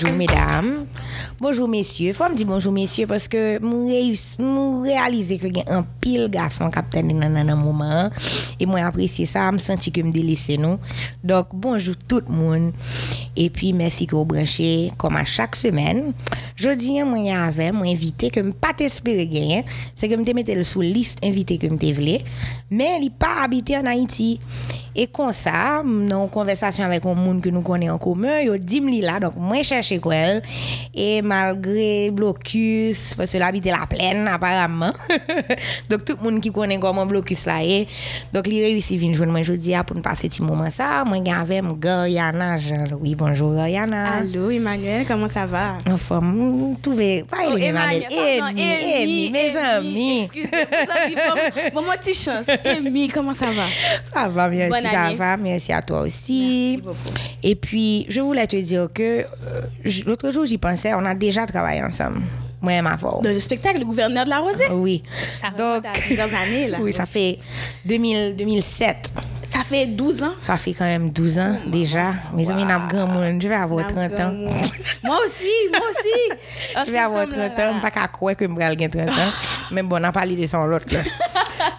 Bonjour mesdames, bonjour messieurs. Faut me dire bonjour messieurs parce que moi moi réaliser que a un pile garçon capitaine dans un moment et moi apprécier ça, me senti que me délaisser nous. Donc bonjour tout le monde et puis merci que vous branchez comme à chaque semaine. Jeudi moi y avait moi invité que me pas t'espérer gagner, c'est que me mettre sur liste invité que me voulais, mais il pas habité en Haïti. Et comme ça, dans une conversation avec un monde que nous connaissons en commun, il dit me là donc moi chercher quoi et malgré blocus parce que l'habiter la plaine apparemment. donc tout le monde qui connaît comment blocus là est. Donc il réussit venir joindre moi jeudi pour nous passer petit moment ça. Moi avec Goriana Oui, bonjour Goriana. Allô Emmanuel, comment ça va? Enfin, tout va pas oh, Emmanuel. Amy, mes amis. Excusez-moi, mon petit chance. Amy, comment ça va? Ça va bien va. Merci à toi aussi. Merci beaucoup. Et puis, je voulais te dire que euh, l'autre jour, j'y pensais, on a déjà travaillé ensemble. Moi et ma femme. Dans le spectacle, le gouverneur de la Rosée Oui. Ça Donc, à plusieurs années, là. Oui, ça fait 2000, 2007. Ça fait 12 ans Ça fait quand même 12 ans oh, déjà. Mes amis, wow. Je vais avoir 30 ans. moi aussi, moi aussi. je vais avoir 30 ans. Pas qu'à croire que je vais 30 ans. Mais bon, on a parlé de son l'autre.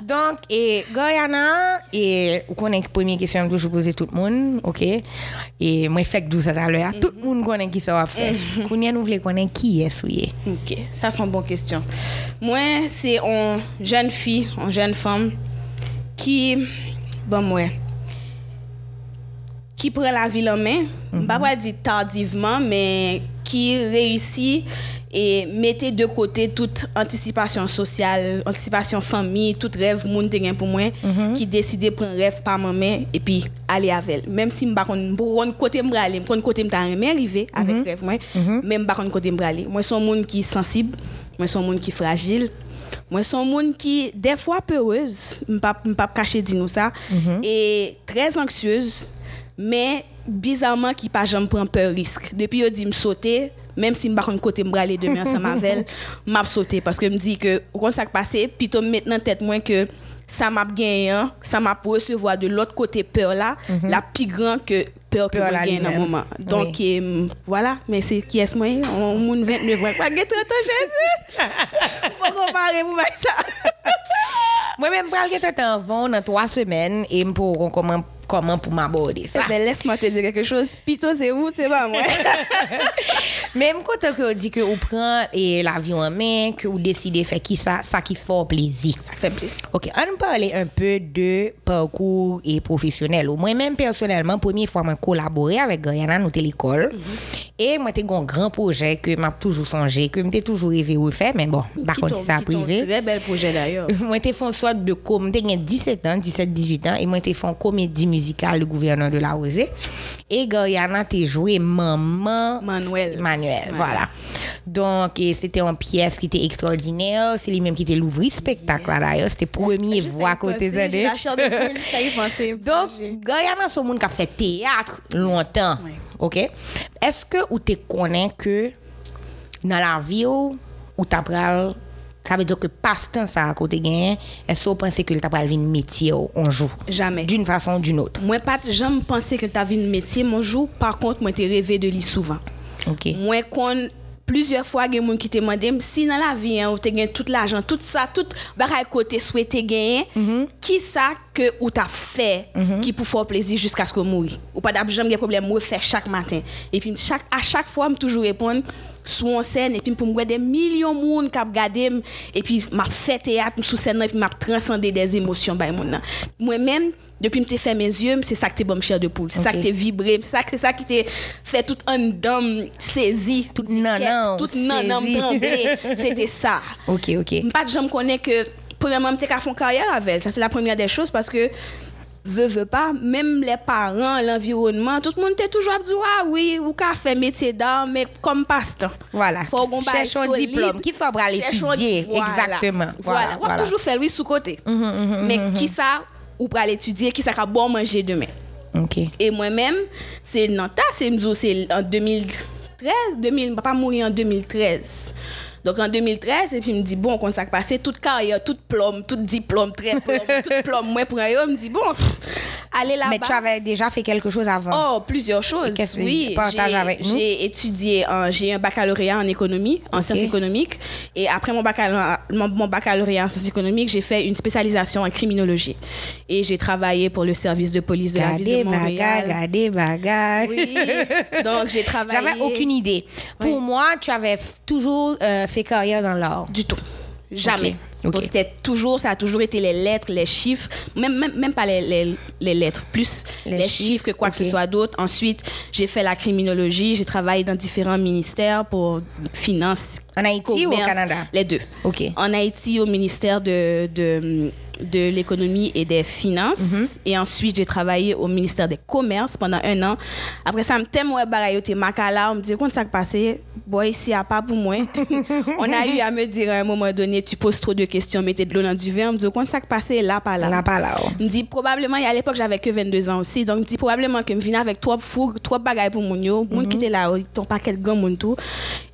Donc, et Goyana, et vous connaissez la première question que je pose tout le monde, ok? Et moi, je fais que ça tout à l'heure. Tout le monde connaît qui ça va faire. Vous nous voulez connaître qui est souillé. Ok, ça c'est une bonne question. Moi, c'est une jeune fille, une jeune femme qui, bon, moi, qui prend la ville en main, je ne vais pas dire tardivement, mais qui réussit et mettez de côté toute anticipation sociale, anticipation famille, tout rêve monde pour moi mhm. qui décide prendre rêve par ma main et puis aller avec elle. Même si je ne sais côté me aller, je côté me arriver avec mm rêve moi, même pas côté me aller. Moi un monde qui est sensible, moi un monde qui est fragile. Moi, un monde qui, des fois, peureuse, je ne peux pas cacher dire ça, mhm. et très anxieuse, mais bizarrement qui pas jamais prend peur risque. Depuis je dit me sauter, même si je ne sais côté me aller demain ensemble avec m'a sauté parce que me dit que quand ça passé plutôt maintenant tête moins que ça m'a gagné hein, ça m'a pour recevoir de l'autre côté peur là mhm. la plus grande que peur que je gagne dans moment. Donc euh, voilà. Mais c'est qui est moi? On moun 29 ans. Pas gâteau Jésus? Pour comparer vous avec ça moi même pas gâteau avant dans trois semaines et pour comment comment pour m'aborder ça. Eh ben, laisse-moi te dire quelque chose. Pito, c'est où? C'est pas moi. Même quand on dit que vous prenez l'avion en main, que vous décidez de faire qui ça, ça qui fait plaisir. Ça fait plaisir. OK, on parler un peu de parcours et professionnel. Moi-même, personnellement, première fois, je collaboré avec Guyana, nous l'école. Mm Et moi, j'ai un grand projet que m'a toujours songé, que j'ai toujours rêvé de faire, mais bon, par contre, c'est privé. Très bel projet d'ailleurs. moi, j'ai fait une sorte de com. J'ai 17 ans, 17, 18 ans, et moi, j'ai fait une comédie musical, le gouverneur de la Rosée. Et Goriana t'a joué Maman Manuel. Manuel, voilà. Donc, c'était une pièce qui était extraordinaire. C'est lui-même qui était l'ouvri spectacle, d'ailleurs. C'était première voix côté de Donc, Goriana, c'est un monde qui a fait théâtre longtemps. OK? Est-ce que vous te connais que dans la vie, ou tu as ça veut dire que passe-temps ça à côté gain, est-ce que vous pensez que tu as un métier un jour Jamais. D'une façon ou d'une autre. Moi, pas jamais pensé que tu un métier un jour. Par contre, moi, j'ai rêvé de lire souvent. OK. Moi, plusieurs fois il y a des gens qui te demandent si dans la vie hein, tu as tout l'argent tout ça tout bagaille côté souhaité gagner mm qui ça que ou t'as fait mhm. qui pour faire plaisir jusqu'à ce que mourir? Ou pas jamais problème moi faire chaque matin. Et puis chaque à chaque fois me toujours répondre sous en scène et puis pour me des millions de monde qui regarder et puis m'a fait théâtre sous scène et puis m'a transcendé des émotions bah moi même depuis que j'ai fait mes yeux, c'est ça qui t'es bon cher de poule. C'est ça qui t'es vibré. C'est ça, qui t'es fait tout un dame saisi, tout non, non, tout non, non, C'était ça. Ok, ok. Pas de gens connais que, premièrement, je fait carrière avec Ça, c'est la première des choses parce que veut, veut pas, même les parents, l'environnement, tout le monde était toujours à dire, ah oui, ou qu'à faire métier d'art, mais comme passe-temps. Voilà. Faut qu'on cherche un diplôme. Qui faut aller étudier. Exactement. Voilà. On va toujours faire oui sous côté. Mhm, mhm, mhm, mais qui ça, ou pour aller étudier, qui ça va bon manger demain? OK. Et moi-même, c'est Nanta, c'est en 2013, 2000, pas mourir en 2013. Donc en 2013, et puis me dit, bon, quand ça passé, toute carrière, toute plombe, tout diplôme, très plombe, toute plombe, moi pour un me dit, bon, aller là-bas. Mais tu avais déjà fait quelque chose avant. Oh, plusieurs choses. Qu'est-ce que oui, tu partages j'ai- avec nous? J'ai étudié, j'ai un baccalauréat en économie, en sciences économiques. Et après mon baccalauréat, mon, mon baccalauréat en sciences économiques, j'ai fait une spécialisation en criminologie. Et j'ai travaillé pour le service de police de la ville de Montréal. bagaille. Oui. Donc, j'ai travaillé. J'avais aucune idée. Pour Oui. moi, tu avais toujours euh, fait carrière dans l'art. Du tout. Jamais. C'était toujours, ça a toujours été les lettres, les chiffres, même, même, même pas les, les, les lettres, plus Les les, chiffres, chiffres, que quoi que ce soit d'autre. Ensuite, j'ai fait la criminologie, j'ai travaillé dans différents ministères pour finances. En Haïti ou au Canada? Les deux. OK. En Haïti, au ministère de, de, de l'économie et des finances. Mm-hmm. Et ensuite, j'ai travaillé au ministère des commerces pendant un an. Après ça, je yo, t'es macala. On me dit, quand ça passé? Boy, ici, a pas pour moi. On a eu à me dire à un moment donné, tu poses trop de questions, mettez de l'eau dans du vin. On me dit, quand ça passé? Là, pas là. Là, pas là. oh. Je me dis probablement, et à l'époque, j'avais que 22 ans aussi. Donc, je me dis probablement que je venais avec trois fougues, trois bagailles pour mon yo. Moun qui était là, ils t'ont pas quel grand moun tout.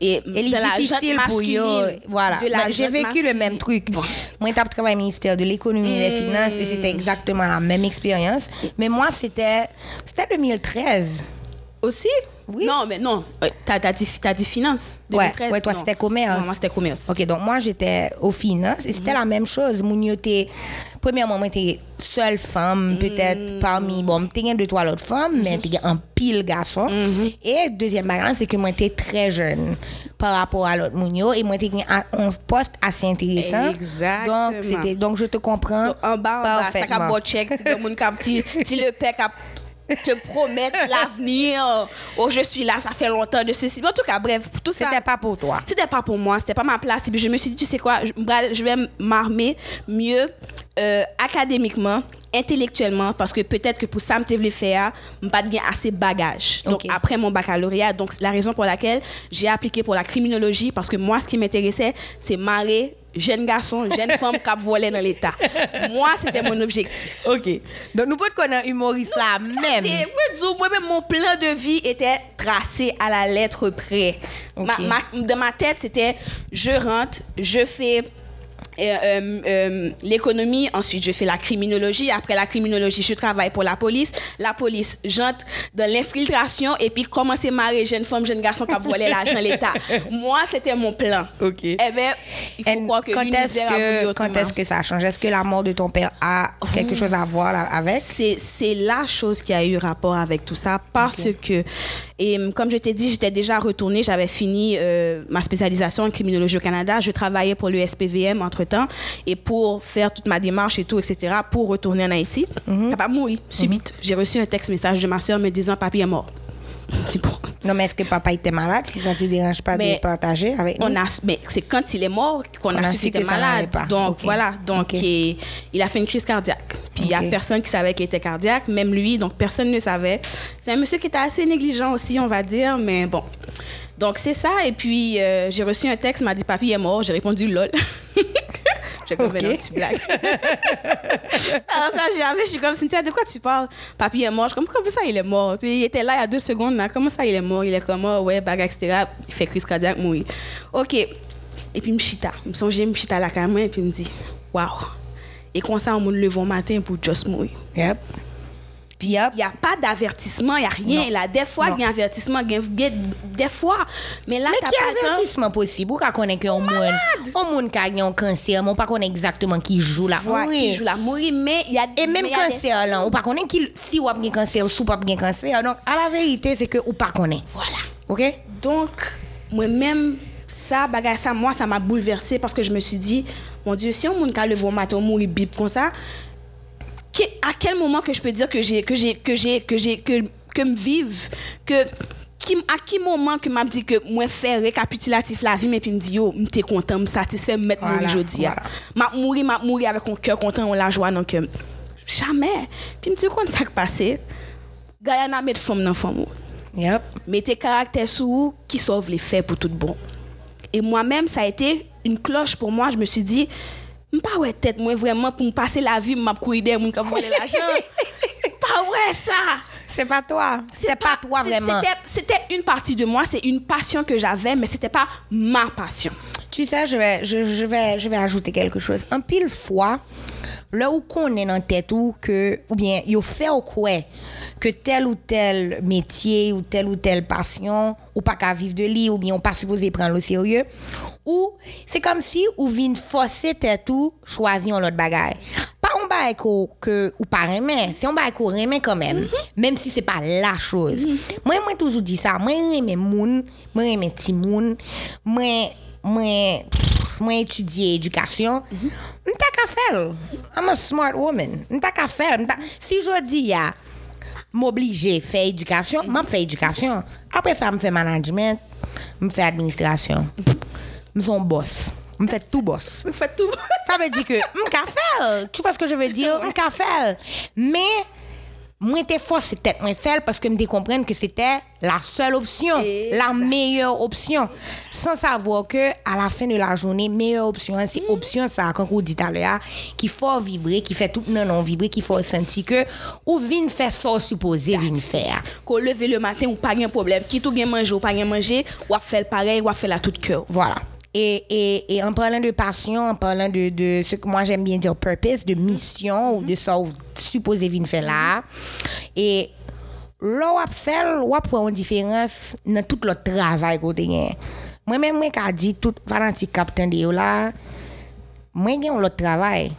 Et, Et difficile pour masculine, Voilà. Mais J'ai vécu le même truc. Moi, j'ai travaillé au ministère de l'économie et des finances et c'était exactement la même expérience. Mais moi, c'était c'était 2013. Aussi? Oui. Non, mais non. Euh, T'as t'as dit, t'as dit finance. Ouais, 2013, ouais, toi, c'était commerce. Non, moi, c'était commerce. OK, donc moi, j'étais aux finances et c'était la même chose. Premièrement, moi, j'étais seule femme, peut-être parmi, bon, t'es deux, trois autres femmes, mais t'es un pile garçon. Et deuxième bagage, c'est que moi, j'étais très jeune par rapport à l'autre moun yo et moi, j'étais un poste assez intéressant. Exactement. Donc, c'était, donc je te comprends. Donc, en bas, en bas, ça cap bon check, si le père cap te promettre l'avenir. Oh, je suis là, ça fait longtemps de ceci. Mais en tout cas, bref, tout ça. C'était pas pour toi. C'était pas pour moi, c'était pas ma place. Et puis je me suis dit, tu sais quoi, je, je vais m'armer mieux euh, académiquement, intellectuellement, parce que peut-être que pour ça, je voulais faire, je pas de assez de bagages. Donc après mon baccalauréat, donc c'est la raison pour laquelle j'ai appliqué pour la criminologie, parce que moi, ce qui m'intéressait, c'est marrer jeune garçon, jeune femme qui volait dans l'État. Moi, c'était mon objectif. OK. Donc, nous pouvons connaître humoriste là même. Et moi, dis, moi, même mon plan de vie était tracé à la lettre près. Ok. Ma- ma- dans ma tête, c'était je rentre, je fais euh, euh, l'économie, ensuite je fais la criminologie. Après la criminologie, je travaille pour la police. La police, j'entre dans l'infiltration et puis commencer à marier jeune femme, jeune garçon qui a volé l'argent de l'État? Moi, c'était mon plan. Ok. Eh bien, il faut And croire que quand est-ce que, quand est-ce que ça change? Est-ce que la mort de ton père a quelque chose à voir avec? C'est, c'est la chose qui a eu rapport avec tout ça parce que, et hum, comme je t'ai dit, j'étais déjà retournée, j'avais fini euh, ma spécialisation en criminologie au Canada, je travaillais pour le SPVM entre-temps et pour faire toute ma démarche et tout, etc., pour retourner en Haïti. Papa mourit subite. J'ai reçu un texte message de ma soeur me disant, papy est mort. Bon. Non, mais est-ce que papa était malade? Si ça te dérange pas Mais de partager avec nous? On a, mais c'est quand il est mort qu'on On a, su qu'il était malade. Donc voilà, donc et- il a fait une crise cardiaque. Puis il y a personne qui savait qu'il était cardiaque, même lui, donc personne ne savait. C'est un monsieur qui était assez négligent aussi, on va dire, mais bon. Donc c'est ça, et puis euh, j'ai reçu un texte, m'a dit papy est mort, j'ai répondu lol. j'ai comme Ok. une petite blague. Alors ça, j'ai je suis comme Cynthia, de quoi tu parles? Papy est mort. Je suis comme comment ça il est mort? Il était là il y a deux secondes là. Comment ça il est mort? Il est comme oh, ouais bagarre etc. Il fait crise cardiaque mourir. Ok. Et puis m'chita, me songeait m'chita la caméra et puis me dit waouh. Et comme ça on me au matin pour juste mourir. Yep. Puis. Il n'y a pas d'avertissement, il n'y a rien Non. là. Des fois, il y a un avertissement, il y a- il y a- des fois. Mais là, qui pas le avertissement possible? Ou connaît qu'un monde, un monde qui a un cancer, on pas connaît exactement qui joue là. Voilà, Oui. qui joue la mourir, mais il y a Et même cancer là, ou pas connaît qui, si ou a un cancer ou pas un cancer. Donc, à la vérité, c'est que ou pas connaît. Voilà. OK? Donc, moi-même, ça, ça, moi, ça m'a bouleversée parce que je me suis dit, mon Dieu, si on monde le voir matin, on mourit bip comme ça, que- à quel moment que je peux dire que j'ai, que j'ai, que j'ai, que j'ai, que, que me vive, que, qui, à qui moment que m'a dit que moi faire récapitulatif la vie, mais puis me dit, yo, m'étais content, me satisfait, me mettre Voilà, aujourd'hui. voilà. M'a mourir, m'a mourir avec un cœur content, on la joie le cœur. Jamais. Puis me dit, quand ça passé, Guyana met femme dans femme. Yep. Mettez caractère sous qui sauve les faits pour tout bon. Et moi-même, ça a été une cloche pour moi. Je me suis dit, pas ouais tête moi vraiment pour me passer la vie, m'a courir des gens qui volé l'argent. pas ouais ça. C'est pas toi. C'est pas toi vraiment. c'était- C'était une partie de moi, c'est une passion que j'avais, mais c'était pas ma passion. Tu sais, je vais, je, je vais, je vais ajouter quelque chose. Un pile fois, là où qu'on est dans tête ou que, ou bien, il fait au quoi que tel ou tel métier ou telle ou telle passion, ou pas qu'à vivre de lit, ou bien on pas supposé prendre au sérieux, ou c'est comme si ou vient forcer tête ou choisir un autre bagaille. Pas un bail que ou pas aimer, c'est un bail qu'on remet quand même, même si c'est pas la chose. Moi moi toujours dit ça, moi aimer moun, moi aimer ti moun, moi moi moi étudier éducation, Mta ka fel. I'm a smart woman. Mta ka fel. Si jodi ya, m'oblije fè edukasyon, m'a fè edukasyon. Apre sa m fè management, m fè administrasyon. M son boss. M fè tout boss. M fè tout boss. Sa ve di ke m ka fel. Tu vois ce que je veux dire? M ka fel. Mais... moi j'étais force tête moi faire parce que me comprendre que c'était la seule option, la meilleure option sans savoir que à la fin de la journée meilleure option c'est option ça quand on dit tout à l'heure qui faut vibrer, qui fait tout non non vibrer, qui faut sentir que ou vinn faire ça supposé vinn faire. Qu'on leve le matin ou pas de problème. Qui tout bien manger ou pas bien manger, ou à faire pareil, ou à faire la tout cœur. Voilà. Et, et, en parlant de passion, en parlant de, de ce que moi j'aime bien dire purpose, de mission, ou de ça ou supposé venir faire là. Et là, on fait, on prend une différence dans tout le travail qu'on a. Moi-même, moi, qui dit tout Valentin Captain de là, moi, j'ai un travail.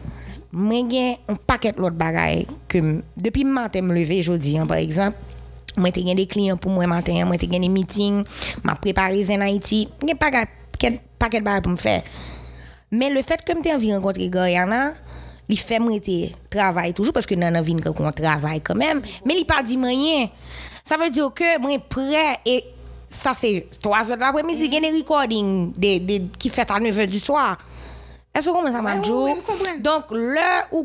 Moi, j'ai un paquet d'autres bagages que depuis le matin, me lever, jeudi, hein, par exemple, moi, j'ai des clients pour moi matin, moi, j'ai des meetings, m'a préparé en Haïti, j'ai pas paquet paquet de bagages pour me faire. Mais le fait que je envie de rencontrer Guyana, il fait moi travail toujours parce que nous avons envie qu'on travaille quand même, mais il pas dit rien. Ça veut dire que moi prêt et ça fait 3 heures de l'après-midi, il y a des recordings de, de, qui fait à 9 heures du soir. Est-ce que vous comprenez ça, je comprends. Donc, là où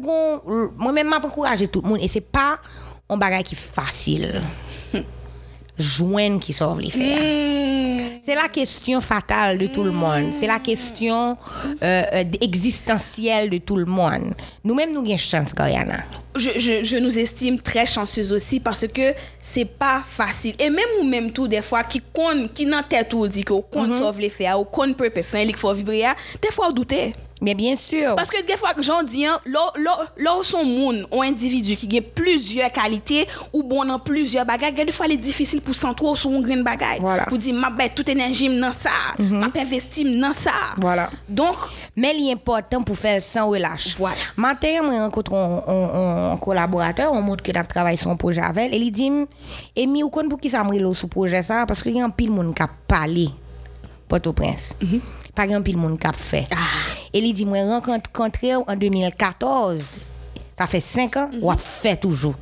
moi-même, m'a encouragé tout le monde, et c'est pas un bagage qui est facile. Joindre qui sauve les faire. C'est la question fatale de tout le monde. C'est la question euh, euh, existentielle de tout le monde. Nous-mêmes, nous avons une chance, Guyana. je, je, je nous estime très chanceuses aussi parce que c'est pas facile. Et même ou même tout, des fois, qui compte, qui n'en tête ou dit qu'on compte sauve les faire, ou compte purpose, hein, il faut vibrer, hein, des fois, on doutait. Mais bien sûr. Parce que des fois, que j'en dis, hein, là, où son monde, ou individu qui a plusieurs qualités, ou bon dans plusieurs bagages, des fois, il est difficile pour s'entourer sur un grain bagage. Voilà. Pour dire, ma bête, toute énergie dans ça, ma investi dans ça. Voilà. Donc, Mais l'important pour faire sans relâche. Voilà. Matin, moi, rencontre un, un- un collaborateur, on montre que nous travaillé sur un projet avec elle. Il dit, et mi, ou pour qui ça me sur projet ça? Parce qu'il y a un pile monde qui a parlé. Port-au-Prince. Pas grand pile monde a fait. Et il dit, moi, rencontré en 2014. Ça fait 5 ans, ou a fait toujours.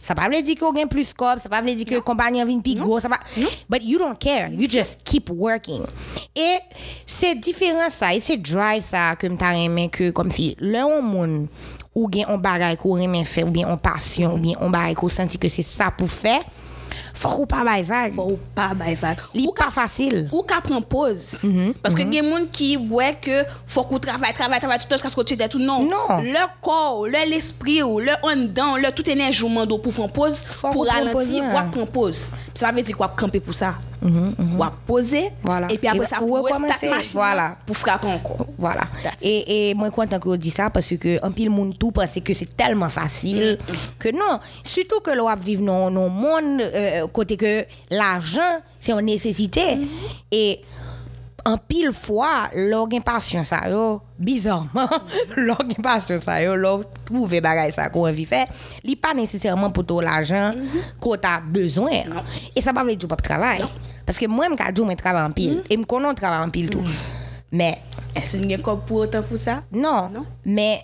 Ça pas veut dire qu'on gagne plus scope, ça pas veut dire que compagnie vient plus gros, ça pas. But you don't care, you just keep working. Et c'est différent ça, et c'est drive ça que m'ta aimé que comme si là on monde ou gen on bagay qu'on aime faire ou bien on passion ou bien on bagay qu'on senti que c'est ça pour faire, faut qu'on pas bay vague. faut pas bailler vague. Li Ou pas facile. ou qu'à prendre pause. Parce que il y a des gens qui voient que faut qu'on travaille, travaille, travaille tout le temps jusqu'à ce que tu aies tout. Non. Non. Le corps, le l'esprit, ou le en dedans, le tout énergie au pour prendre pause, Faut pour qu'on ralentir, ou hein. prendre pause. Ça veut dire quoi camper pour ça? Ou à poser. Voilà. Et puis après Et ça, ou pour recommencer. Voilà. Pour frapper encore. Voilà. Et, et moi, content que vous dites ça parce que un pile monde tout pense que c'est tellement facile que non. Surtout que l'on vivre dans un monde euh, côté que l'argent, c'est une nécessité. Et en pile fois, a passion ça, yo, bizarrement, l'on a passion ça, yo, l'on trouve bagay ça qu'on envie faire, li pas nécessairement pour tout l'argent qu'on a besoin. Et ça pas veut dire pas travail. Parce que moi, je que je travaille en pile. Et je connais travailler en pile tout. Mais Est-ce qu'il y a encore pour autant pour ça? non, Non. mais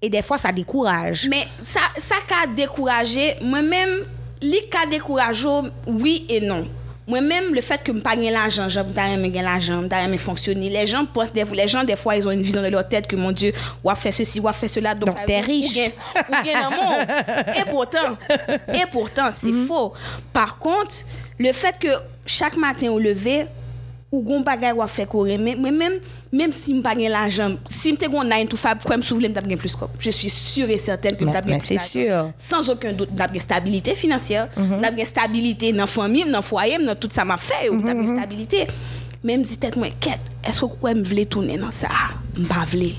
et des fois ça décourage. Mais ça, ça qu'a découragé, moi-même, li qu'a découragé, oui et non. Moi-même, le fait que je n'ai pas l'argent, je n'ai pas l'argent, je n'ai pas fonctionner. Les gens pensent, des, les gens, des fois, ils ont une vision dans leur tête que, mon Dieu, ou a fait ceci, ou a fait cela. Donc, veut dire, riche. Ou monde. Et pourtant, et pourtant, c'est Mm-hmm. faux. Par contre, le fait que chaque matin au lever, ou gon bagay ou a fait mais même même si m pas gen l'argent si m te gon 9 to 5 quoi gen plus je suis sûre et certaine que gen plus c'est sûr. sans aucun doute m t'a gen stabilité financière m t'a gen stabilité dans famille dans foyer dans tout ça m'a fait ou m t'a gen stabilité Men m di tet mwen, ket, esko kwen m vle toune nan sa? M pa vle.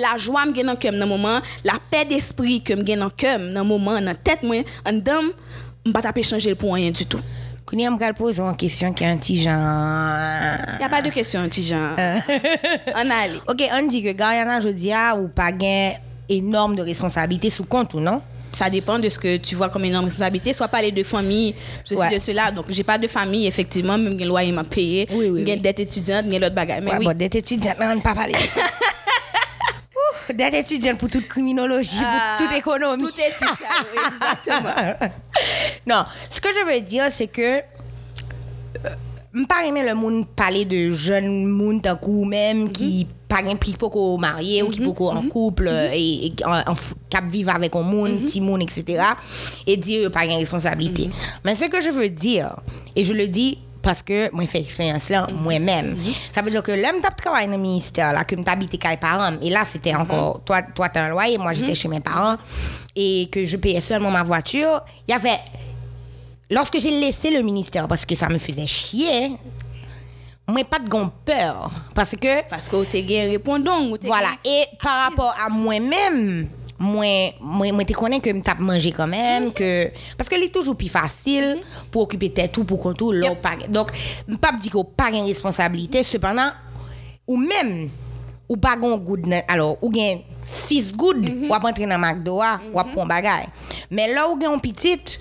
La nan mouman, la pe d'espri ke m gen nan kem nan mouman, nan tet mwen, an dam, m pa tape chanje l pou anyen du tout. Kouni am kal pose an kesyon ki an ti jan... Y a pa de kesyon, ti jan. An ale. Ok, an di ke Gariana Jodia ou pa gen enorme de responsabilite sou kont ou non? Ça dépend de ce que tu vois comme énorme responsabilité. Soit parler de famille, ceci, Ouais. de cela. Donc, j'ai pas de famille, effectivement. Même le loyer m'a payé. Oui, oui, J'ai oui. dette étudiante, j'ai l'autre bagage. Mais Ouais, oui. bon, d'être étudiante, on ne pas parler de ça. D'être étudiante pour toute criminologie, Ah, pour toute économie. Tout est oui, exactement. non, ce que je veux dire, c'est que je pas aimer le monde parler de jeunes monde d'un coup même qui pas gain pris beaucoup marié ou qui beaucoup en couple euh, et, et en, cap vivre avec un monde, petit monde, etc. Et dire euh, pas gain responsabilité. Mais ce que je veux dire, et je le dis parce que moi, j'ai fait expérience là moi-même. Ça veut dire que l'homme t'a travaillé dans le ministère, là, que m'habité avec mes parents, et là, c'était encore, toi, toi, t'as un loyer, moi, j'étais chez mes parents, et que je payais seulement ma voiture, il y avait lorsque j'ai laissé le ministère parce que ça me faisait chier, moi pas de gon peur parce que Parce que tu as répondant. t'es voilà gain- et par rapport à moi-même moi moi moi te connais que me tape manger quand même que parce que c'est toujours plus facile pour occuper tête tout pour contrôler l'autre pas donc pas dit qu'on pas une responsabilité cependant ou même ou pas gon good alors ou gen six good ou ap entrer dans McDo ou ap prendre bagay mais là ou gen un petite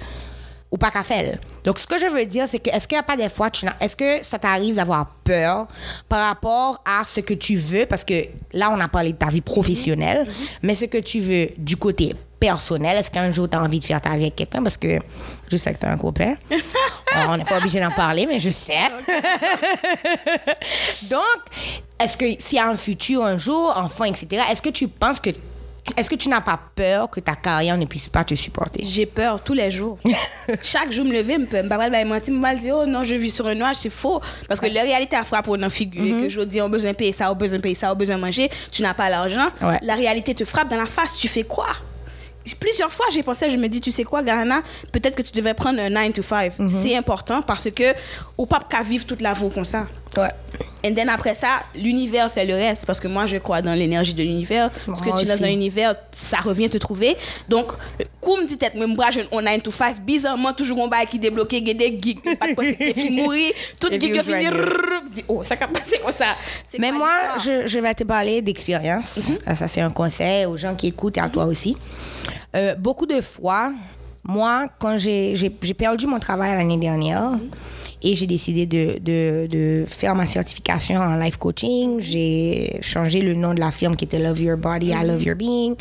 ou pas qu'à faire. Donc, ce que je veux dire, c'est que est-ce qu'il n'y a pas des fois, est-ce que ça t'arrive d'avoir peur par rapport à ce que tu veux, parce que là, on a parlé de ta vie professionnelle, mais ce que tu veux du côté personnel, est-ce qu'un jour tu as envie de faire ta vie avec quelqu'un, parce que je sais que tu as un copain. Alors, on n'est pas obligé d'en parler, mais je sais. Donc, est-ce que s'il y a un futur, un jour, enfant, etc., est-ce que tu penses que. Est-ce que tu n'as pas peur que ta carrière ne puisse pas te supporter? J'ai peur tous les jours. Chaque jour, me lever, me peut me me mentir, me dire oh non, je vis sur un nuage, c'est faux parce que la réalité a frappé dans figure Mhm. que je dis on a besoin de payer ça, on a besoin de payer ça, on a besoin de manger, tu n'as pas l'argent. Ouais. La réalité te frappe dans la face, tu fais quoi? Plusieurs fois, j'ai pensé, je me dis, tu sais quoi, Garana, peut-être que tu devrais prendre un 9 to 5. Mhm. C'est important parce que ou pas qu'à vivre toute la vie comme ça. Ouais. Et then après ça, l'univers fait le reste parce que moi je crois dans l'énergie de l'univers. Parce que Moi tu es dans un univers, ça revient te trouver. Donc, comme dit tête, même bras jeune, on a un to five, bizarrement, toujours un bail qui débloqué, il y a des geeks, pas de possibilité, qui mourir, tout Et geek qui finit, je dit, oh, ça va passer comme ça. Mais moi, je, je vais te parler d'expérience. Ah, Ça, c'est un conseil aux gens qui écoutent et à toi aussi. Euh, beaucoup de fois, moi, quand j'ai perdu mon travail l'année dernière et j'ai décidé de, de, de faire ma certification en life coaching, j'ai changé le nom de la firme qui était Love Your Body, I Love Your Being.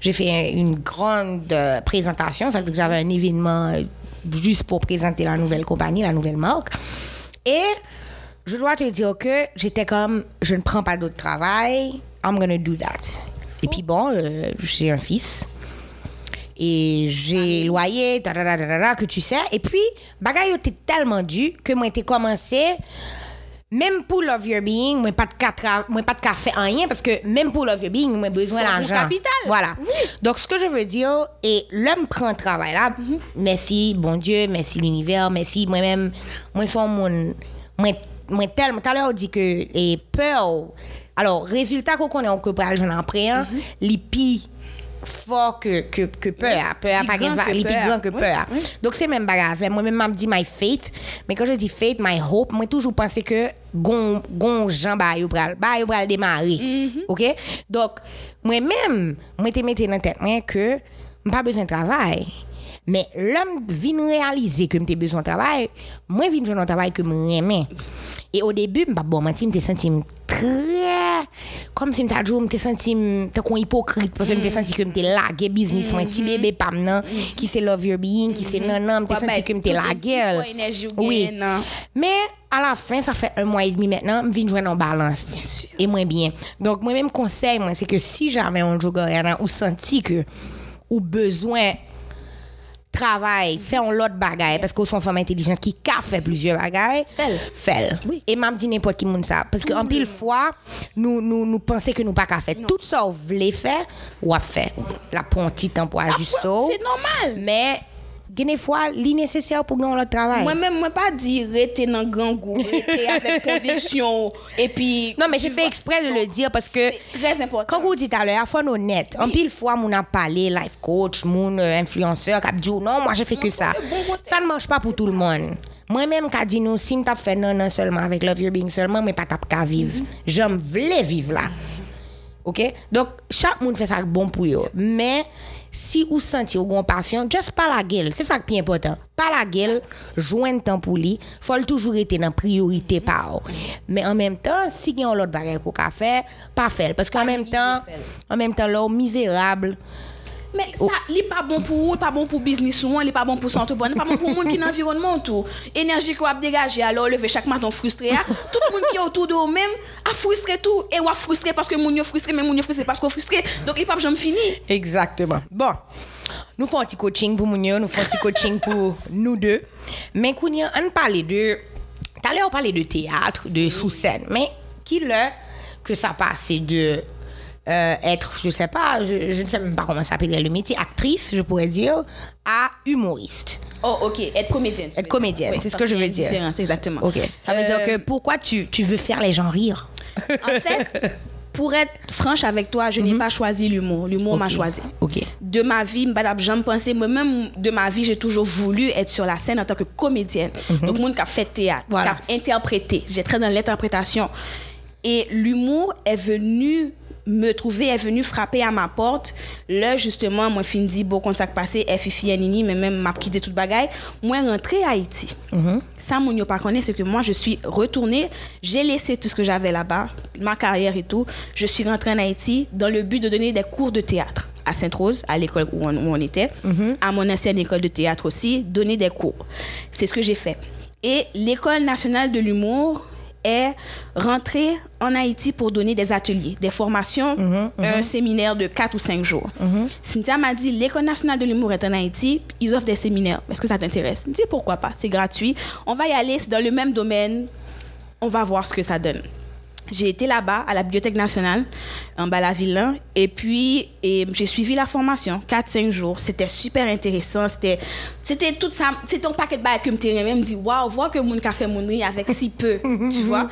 J'ai fait une grande euh, présentation, ça veut dire que j'avais un événement euh, juste pour présenter la nouvelle compagnie, la nouvelle marque. Et je dois te dire que j'étais comme, je ne prends pas d'autre travail, I'm gonna do that. Et puis bon, euh, j'ai un fils. Et j'ai loyer, que tu sais. Et puis, bagaille était tellement dû que moi, j'ai commencé, même pour Love Your Being, moi, pas de tra- moi, pas de café, rien, parce que même pour Love Your Being, moi, besoin un d'argent. capital. Voilà. Donc, ce que je veux dire, et l'homme prend un travail là, merci, bon Dieu, merci l'univers, merci moi-même, moi, son mon, moi, moi, tellement, tout à l'heure, on dit que, et peur, alors, résultat qu'on connaît, on peut pas j'en après, hein, les pis fort que, que, que peur, peur, Plus grand gain- que les plus peur. grands que Oui, peur. Donc, c'est même bagarre. Moi-même, m'a dit my fate. Mais quand je dis fate, my hope, moi, toujours pensé que gon, gon, Jean, ba, yo pral, ba, yo pral démarrer. Mm-hmm. OK? Donc, moi-même, moi, te mette dans tête, moi, que pas besoin de travail. Mais l'homme vient réaliser que j'ai besoin de travail, moi, je viens de travail que je Et au début, je bon, je me senti très. Comme si je me senti un hypocrite. Parce que je me senti que je lagué business. Moi, petit bébé, pas nan, qui c'est Love Your Being, qui c'est non, non, je Ouais, senti que ben, je tout lagué. Oui. Mais à la fin, ça fait un mois et demi maintenant, je viens de jouer en balance. Et moins bien. Donc, moi-même, conseil, moi, c'est que si jamais un en a ou senti que, ou besoin, travail, fait un lot de bagaille, parce qu'on sont femmes intelligentes qui a fait plusieurs bagailles, fait Oui. Et m'a dit n'importe qui moun ça. Parce qu'en pile fois, nous, nous, nous pensons que nous pas qu'à faire. Tout ça, vous voulez faire, ou à faire. La un petit temps pour ajuster. Ah, C'est normal. Mais des fois, li nécessaire pour gagner le travail. Moi-même, moi pas dire rester dans grand goût, rester avec conviction et puis. non, mais fait vois, exprès de le dire parce que très important. Quand vous dites à l'heure, il faut honnête. En pile fois, mon a parlé, life coach, mon euh, influenceur, qui dit, non, moi, je fais que ça. Ça ne marche pas pour tout le monde. Moi-même, qui dit, nous, si je fait non, non seulement avec Love Your Being seulement, mais pas tap qu'à vivre. J'aime voulais vivre là. OK? Donc, chaque monde fait ça bon pour eux. Mais, si vous sentez ou une passion, juste pas la gueule. C'est ça qui est important. Pas la gueule, joindre temps pour lui. Faut toujours être dans priorité par. Mais en même temps, si il y a un autre bagage qu'on fait, pas faire. Parce qu'en même temps, en même temps, là, misérable. Mais Oh. ça, il pas bon pour vous, pas bon pour business ou, il pas bon pour santé, il pas bon pour le monde qui est dans l'environnement tout. Énergie qu'on a dégagé, alors lever chaque matin frustré, ah. tout le monde qui est autour de vous même a frustré tout et a frustré parce que moun yo frustré mais moun yo frustré parce qu'on frustré. Donc il pas jamais fini. Exactement. Bon, nous faisons un petit coaching pour Mounio, nous faisons un petit coaching pour nous deux. Mais Kounia, on parlait de. Tout à l'heure, on parlait de théâtre, de sous-scène. Mais qui le que ça passe de euh, être, je sais pas, je, je ne sais même pas comment ça s'appelle le métier, actrice, je pourrais dire, à humoriste. Oh, OK, être comédienne. Être comédienne, c'est ce que je veux dire. différence, exactement. Ok. Ça veut dire Euh, que pourquoi tu, tu veux faire les gens rire? En fait, pour être franche avec toi, je n'ai pas choisi l'humour. L'humour m'a Mhm. Choisi. Ok. de ma vie, jamais pensé, moi-même de ma vie, j'ai toujours voulu être sur la scène en tant que comédienne. Donc, monde qui a fait théâtre, Mhm. Voilà. qui a interprété. J'ai très dans l'interprétation. Et l'humour est venu me trouver, est venu frapper à ma porte. Là, justement, moi, fin dit, bon, ça passé, Fifi Nini, mais même m'a quitté toute bagaille. Moi, rentré à Haïti. Ça, mon yo pas connaît, c'est que moi, je suis retournée, j'ai laissé tout ce que j'avais là-bas, ma carrière et tout. Je suis rentrée en Haïti dans le but de donner des cours de théâtre à Sainte-Rose, à l'école où où on était, à mon ancienne école de théâtre aussi, donner des cours. C'est ce que j'ai fait. Et l'école nationale de l'humour est rentrée en Haïti pour donner des ateliers, des formations, un séminaire de 4 ou 5 jours. Cynthia m'a dit, l'école nationale de l'humour est en Haïti, ils offrent des séminaires. Est-ce que ça t'intéresse? Je dis, pourquoi pas, c'est gratuit. On va y aller, c'est dans le même domaine, on va voir ce que ça donne. J'ai été là-bas, à la Bibliothèque nationale, en bas la ville, là, et puis j'ai suivi la formation, 4-5 jours. C'était super intéressant. C'était c'était tout ça. C'était un paquet de bails que je même dit, waouh, voir que mon café mon avec si peu, tu vois.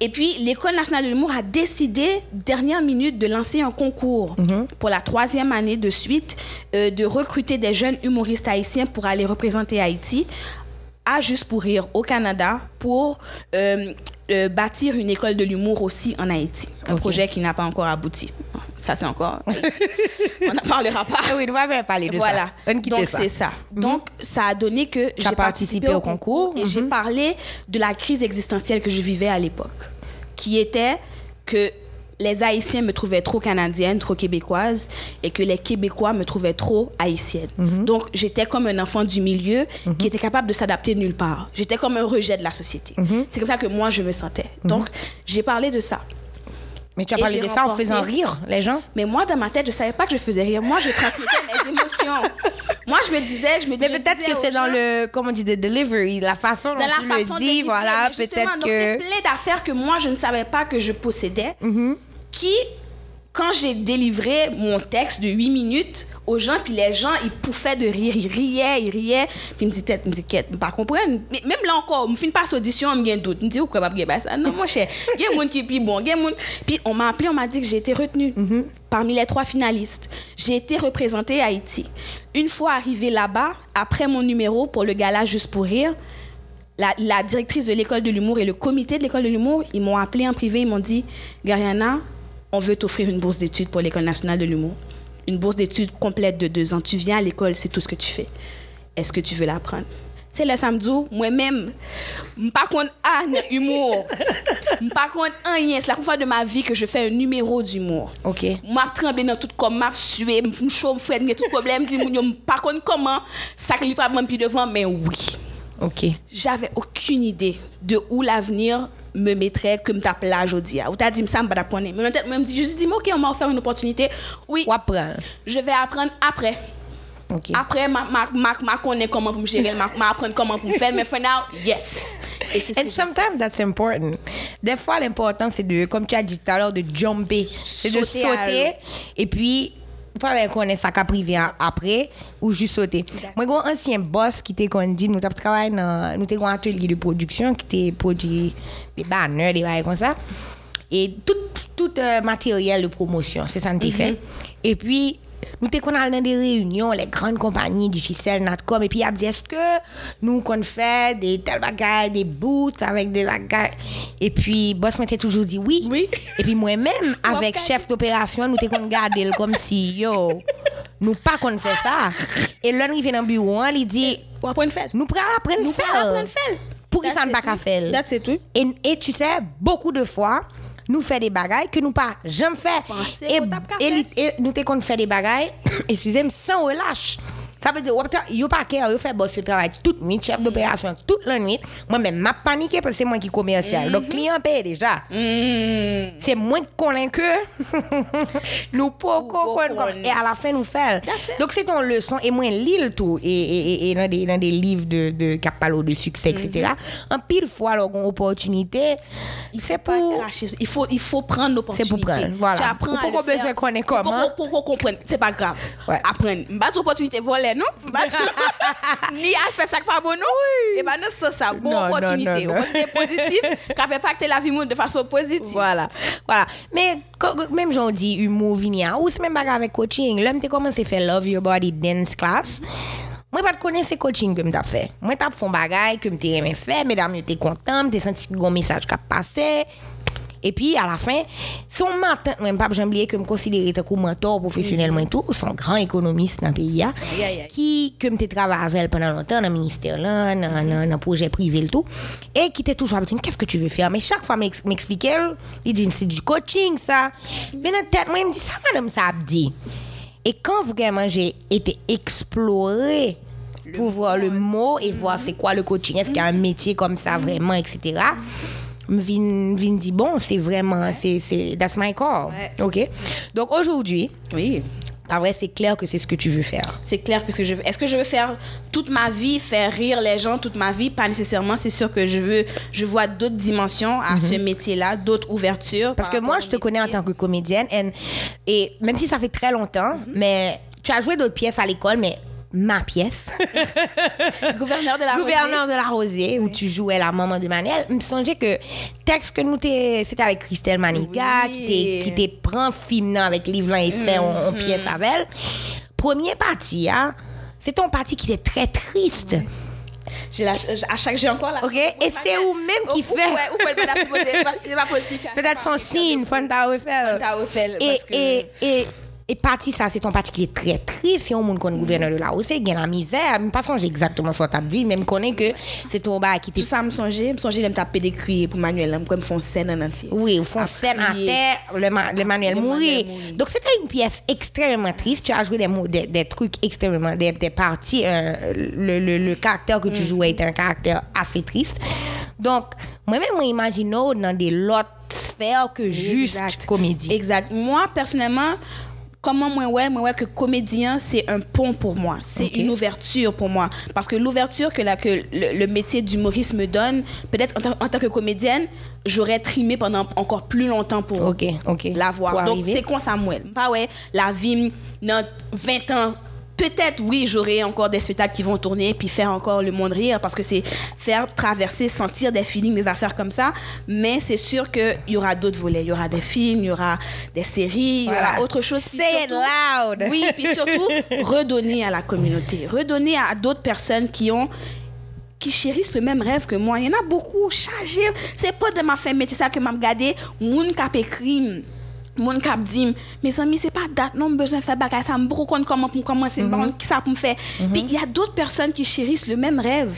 Et puis, l'École nationale de l'humour a décidé, dernière minute, de lancer un concours pour la troisième année de suite, euh, de recruter des jeunes humoristes haïtiens pour aller représenter Haïti à Juste pour rire au Canada pour euh, euh, bâtir une école de l'humour aussi en Haïti. Un projet qui n'a pas encore abouti. Ça, c'est encore Haïti. On n'en parlera pas. Oui, nous va parler de voilà. ça. On quitte Donc, ça. c'est ça. Donc, ça a donné que j'ai participé au concours et j'ai parlé de la crise existentielle que je vivais à l'époque, qui était que les Haïtiens me trouvaient trop canadienne, trop québécoise, et que les Québécois me trouvaient trop haïtienne. Donc, j'étais comme un enfant du milieu qui était capable de s'adapter nulle part. J'étais comme un rejet de la société. C'est comme ça que moi, je me sentais. Donc, j'ai parlé de ça. Mais tu as parlé de ça en faisant rire les gens? Mais moi, dans ma tête, je savais pas que je faisais rire. Moi, je transmettais mes émotions. Moi, je me disais, je me Mais disais. peut-être que c'est dans le, comment on dit, the delivery, la façon dont dans la tu façon le de dis, voilà, mais peut-être donc c'est que... plein d'affaires que moi, je ne savais pas que je possédais. Qui, quand j'ai délivré mon texte de 8 minutes aux gens, puis les gens, ils pouffaient de rire, ils riaient, ils riaient, puis ils me disaient, me disaient, pas comprendre. Mais même là encore, je finis pas audition, je me doute. Je me dis, pourquoi pas faire ça? Non, mon cher, il y a des gens qui sont plus bon, il y a des gens- Puis on m'a appelé, on m'a dit que j'ai été retenue Mm-hmm. parmi les trois finalistes. J'ai été représentée à Haïti. Une fois arrivée là-bas, après mon numéro pour le gala Juste pour rire, la, la directrice de l'école de l'humour et le comité de l'école de l'humour, ils m'ont appelé en privé, ils m'ont dit Gariana, on veut t'offrir une bourse d'études pour l'école nationale de l'humour. Une bourse d'études complète de deux ans. Tu viens à l'école, c'est tout ce que tu fais. Est-ce que tu veux l'apprendre? C'est le samedi, moi-même, par contre, ah, humour. Par contre, rien. C'est la première fois de ma vie que je fais un numéro d'humour. Ok. M'a tremblé dans tout comme m'a sué, chaud, me fred, me tout problème, moun yo, par contre comment ça ne pas devant mais oui. Ok. J'avais aucune idée de où l'avenir me mettrait comme ta plage aujourd'hui. Ou t'as dit ça me pas Mais en tête, dit me dit mais OK, on m'a offert une opportunité. Oui. Je vais apprendre après. Après ma ma ma, ma connaît comment pour me gérer, ma, ma apprendre comment pour me faire mais for now, yes. Et And que sometimes that's important. Des fois, l'important, c'est de, comme tu as dit tout à l'heure, de jumper. C'est de sauter. Et puis, pas ben connaît ça qu'a privé après ou juste sauter. Moi gon ancien boss qui était qu'on dit nous t'a travaillé dans nous t'ai un atelier de production qui était produit des banners des bails comme ça et tout tout euh, matériel de promotion, c'est ça nous t'ai fait. Et puis nous t'es qu'on dans des réunions les grandes compagnies Digicel, Natcom et puis il a dit est-ce que nous qu'on fait des tels bagages des boots avec des bagages et puis boss m'était toujours dit oui. Oui. Et puis moi-même avec chef d'opération nous t'es qu'on garder comme si yo nous pas qu'on fait ça. Et là nous vient dans le bureau, hein, il dit nous prenons apprendre Nous faire. prenons apprendre faire. Pour ça ne pas qu'à faire? Et tu sais, beaucoup de fois, nous faisons des bagailles que nous pas jamais fait. Et, et nous t'es qu'on fait des bagailles, excusez-moi, sans relâche. Ça veut dire, yo pas qu'à fait boss ce travail toute nuit, chef d'opération toute la nuit. Moi-même, m'a paniqué parce que c'est moi qui commercial. Donc, client paye déjà. C'est moins qu'on que nous pas pas qu'on- et à la fin nous it. Donc c'est ton leçon et moi lis tout et, dans des dans des livres de de qui parlent de succès etc. En pile fois alors une opportunité c'est Pas pour. Il faut, il faut prendre l'opportunité. C'est pour prendre, voilà. Tu apprends Pour à qu'on le faire. besoin qu'on comment. qu'on- Pour qu'on comprenne. C'est pas grave. Apprendre. M'bat opportunité voler, non? M'bat Ni à faire ça que pas bon, non? Et ben non, c'est ça. Bonne Non, opportunité. Opportunité positive qui peut impacter la vie de façon positive. Voilà. Voilà. Mais même j'en dis humour vini à ou c'est même bagarre avec coaching. Là, m'te commencé à faire Love Your Body Dance Class. Moi, pas de connaître ces coaching que m't'a fait. Moi, t'as fait un bagage que m'te aimé faire, mesdames, m'te content, m'te senti que un message qui a passé. Et puis, à la fin, son matin, même pas, j'ai oublié que me considérer comme mentor professionnellement et tout, son grand économiste dans le pays, hein, qui, que m'te travaillé avec elle pendant longtemps dans le ministère là, dans, le projet privé tout, et qui était toujours à me dire, qu'est-ce que tu veux faire? Mais chaque fois, m'ex- m'expliquait, il dit, c'est du coaching, ça. Mais dans la tête, moi, il me dit, ça, madame, ça a dit. Et quand vraiment j'ai été explorer pour voir le mot et voir c'est quoi le coaching, est-ce qu'il y a un métier comme ça vraiment, etc. Vin, vin dit, bon, c'est vraiment, c'est, c'est, that's my call. Ouais. OK? Donc aujourd'hui, Oui. pas vrai, c'est clair que c'est ce que tu veux faire. C'est clair que ce que je veux. Est-ce que je veux faire toute ma vie, faire rire les gens toute ma vie? Pas nécessairement. C'est sûr que je veux, je vois d'autres dimensions à ce métier-là, d'autres ouvertures. Parce par que moi, je te au connais en métier. tant que comédienne. and- et même si ça fait très longtemps, Mhm. mais tu as joué d'autres pièces à l'école, mais ma pièce, Gouverneur de la Gouverneur de la Rosée, où tu jouais la maman de Manuel, me songeait que texte que nous t'es, c'était avec Christelle Maniga, Oui. qui t'es, qui t'es prend film avec là et fait en, en pièce avec elle. Première partie, hein, c'est ton parti qui était très triste. J'ai la, à chaque, j'ai encore la. Ok? Et c'est ou même qui fait. Ouais, c'est pas- possible. Peut-être son signe. Fanta Refel, Et, et, et, et parti ça, c'est ton parti qui est très triste. Si on monde connaît gouverneur de la Hausse, il y a la misère. Je ne pas songer exactement ce que tu as dit, mais je connais que c'est ton bas qui Tout ça me songeait, me songeait de me taper des cris pour Manuel, comme font scène en entier. Oui, au fond, scène crier. terre, le, ma- le manuel mourir. Donc, c'était une pièce extrêmement triste. Tu as joué des, des, trucs extrêmement, des, des parties. euh, le, le, caractère que tu jouais était un caractère assez triste. Donc, moi-même, moi, imagine dans des autres sphères que juste comédie. Exact. Moi, personnellement, comment moi, ouais, moi, ouais, que comédien, c'est un pont pour moi. C'est une ouverture pour moi. Parce que l'ouverture que, la, que le, le métier d'humoriste me donne, peut-être en, tant- en tant que comédienne, j'aurais trimé pendant encore plus longtemps pour l'avoir. Donc, c'est con Samuel. Pas ouais, la vie, dans 20 ans, peut-être, oui, j'aurai encore des spectacles qui vont tourner, puis faire encore le monde rire, parce que c'est faire traverser, sentir des feelings, des affaires comme ça. Mais c'est sûr qu'il y aura d'autres volets. Il y aura des films, il y aura des séries, il y aura autre chose. Say it loud. Oui, puis surtout, redonner à la communauté. Redonner à d'autres personnes qui ont qui chérissent le même rêve que moi. Il y en a beaucoup chargés. C'est pas de ma fait métier ça que m'a regardé moun écrit moun k'ap dit mes amis c'est pas date non besoin de faire bagay ça me connaître comment pour commencer mm qui ça pour me faire puis il y a d'autres personnes qui chérissent le même rêve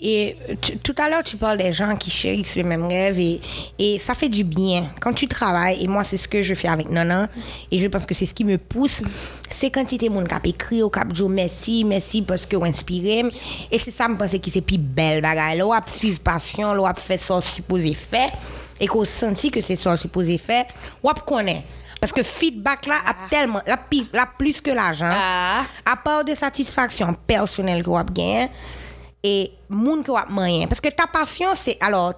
Et tu- tout à l'heure, tu parles des gens qui chérissent le même rêve et, et ça fait du bien. Quand tu travailles, et moi, c'est ce que je fais avec Nana, et je pense que c'est ce qui me pousse, c'est quand tu es mon cap écrit au cap Joe merci, merci parce que vous inspirez. Et c'est ça, je pense que c'est plus belle bagaille. Là, on suivre passion, là, on fait ça supposé faire, et qu'on senti que c'est ça supposé faire, on connaît. Parce que feedback là, a tellement, la, plus que l'argent, Ah. à part de satisfaction personnelle que vous avez et moun que vous moyen parce que ta passion c'est alors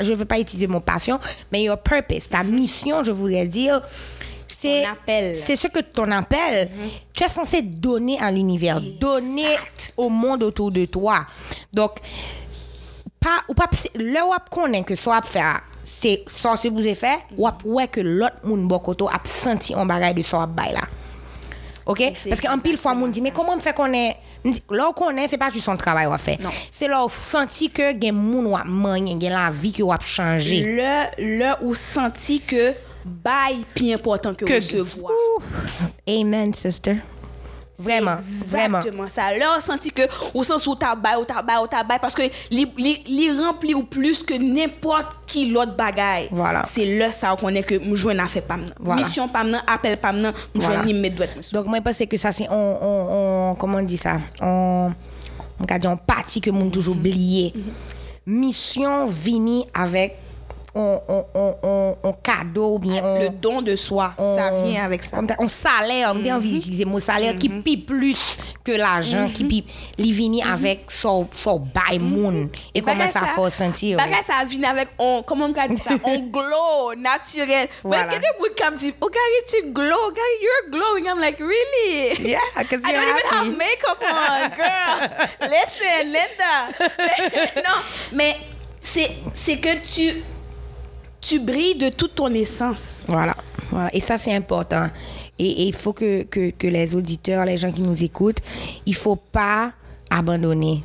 je veux pas utiliser mon passion mais your purpose ta mission je voudrais dire c'est ce que ton appel. Tu es censé donner à l'univers, donner au monde autour de toi. Donc, pas ou pas où on connaît que ça fait c'est ça c'est vous fait ou ouais que l'autre monde bokoto a senti un bagage de ça bail là. OK? Parce qu'en pile fois moun dit mais comment me fait qu'on est? Là qu'on est c'est pas juste son travail à faire. Non. C'est là senti que gen moun ou magne, gen la vie que ou a changé. Le, le ou senti que bail plus important que, Que- recevoir. Amen sister. Vraiment, vraiment. Exactement ça. Là, on senti que au sens où t'as bail, ou t'as bail, parce que li, li, li rempli ou plus que n'importe qui l'autre bagaille. Voilà. C'est là ça qu'on est que m'jouen n'a fait pas. Voilà. Mission pas maintenant, appel pas maintenant, m'jouen Voilà. ni me doit être Donc, moi, je pense que ça, c'est on, on, on- comment on dit ça? On, on dire, on partie que moun toujours oublié. Mission vini avec on, on, on, cadeau ou bien Le don de soi, ça vient avec ça. on salaire, on a envie d'utiliser le mot salaire qui pipe plus que l'argent, qui pipe, li vini avec son, son bail moun. Et comment ça fait sentir? Bagay ça vient avec on comment on dire ça on glow naturel. Voilà. Comme dit oh Gary tu glow Gary you're glowing I'm like really? Yeah, 'cause I don't even have makeup on girl listen Linda non mais c'est que tu tu brilles de toute ton essence Voilà, voilà. Et ça, c'est important. Et il faut que, que, que les auditeurs, les gens qui nous écoutent, il faut pas abandonner.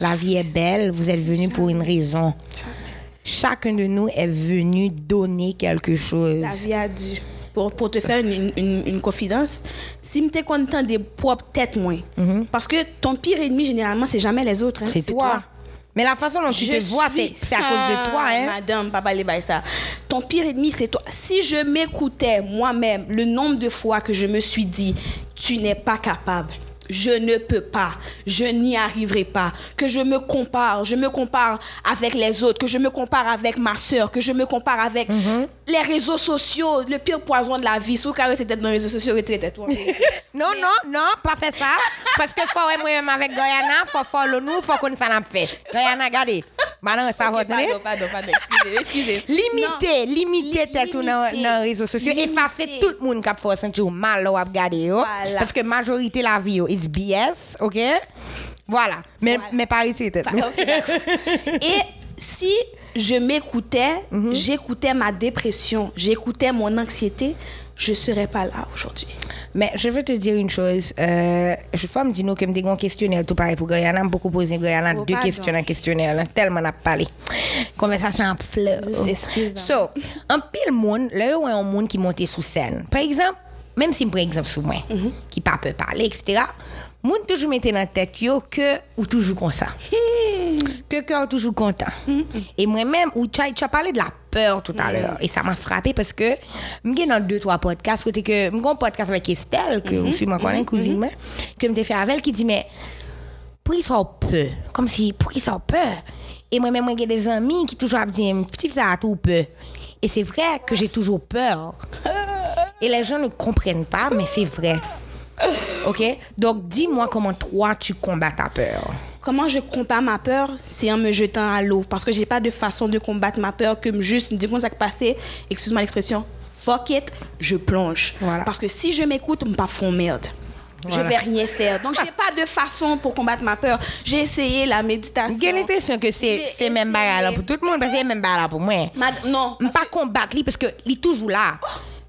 La vie est belle, vous êtes venus pour une raison. Chacun de nous est venu donner quelque chose. la vie a dû pour, pour te faire une, une, une confidence, si tu es content des propres têtes moins, parce que ton pire ennemi, généralement, c'est jamais les autres. hein, C'est toi. Mais la façon dont tu Je te vois, c'est à cause de toi. Hein? Madame, papa, les bails, ça. Ton pire ennemi, c'est toi. Si je m'écoutais moi-même, le nombre de fois que je me suis dit, tu n'es pas capable. Je ne peux pas, je n'y arriverai pas, que je me compare, je me compare avec les autres, que je me compare avec ma soeur, que je me compare avec Mm-hmm. Les réseaux sociaux, le pire poison de la vie. Sous carré, c'était dans les réseaux sociaux, c'était toi. Non, non, non, pas faire ça. Parce que faut moi-même avec Guyana, faut follow nous, faut qu'on n'a fait. Guyana, regardez. Maintenant, ça va pardon, pardon, pardon, excusez, excusez. Limiter, limiter Li- tête dans les réseaux sociaux. Effacer tout le monde qui a fait sentir mal ou regarder. Parce que majorité la vie, yo, it's BS, ok? Voilà. Mais, mais pas d'accord. Et si je m'écoutais, Mhm. j'écoutais ma dépression, j'écoutais mon anxiété, je ne serais pas là aujourd'hui. Mais je veux te dire une chose. Euh, je fais me dire nous que me un questionnaire tout pareil pour Guyana. Je beaucoup poser Guyana Oh, deux questions dans questionnaire. là. Tellement on a parlé. Conversation en fleur. Excuse-moi. So, un pile monde, là, il y a un monde qui monte sous scène. Par exemple, même si je prends exemple sur moi, Mhm. qui pas peut parler, etc., monde toujours mettait dans la tête yo que ou toujours comme ça. Que cœur toujours content. Et moi-même, tu as, tu as parlé de la peur tout à l'heure. Et ça m'a frappé parce que je dans deux, trois podcasts. Côté que, un podcast avec Estelle, que aussi moi connais, cousine, que je fait avec elle, qui dit, mais pour ils peur. Comme si, pour ils peur. Et moi-même, moi, j'ai des amis qui toujours disent, petit, ça a tout peur. Et c'est vrai que j'ai toujours peur. Et les gens ne comprennent pas, mais c'est vrai. OK? Donc, dis-moi comment toi, tu combats ta peur. Comment je combats ma peur C'est en me jetant à l'eau. Parce que j'ai pas de façon de combattre ma peur que juste me dire qu'on s'est passé, excuse-moi l'expression, fuck it, je plonge. Voilà. Parce que si je m'écoute, je me pas fond merde. Voilà. Je vais rien faire. Donc, j'ai pas de façon pour combattre ma peur. J'ai essayé la méditation. J'ai l'impression que c'est même bagarre pour tout le monde, parce que c'est même bagarre pour moi. Mad- non. Je ne pas combattre lui parce que il est toujours là.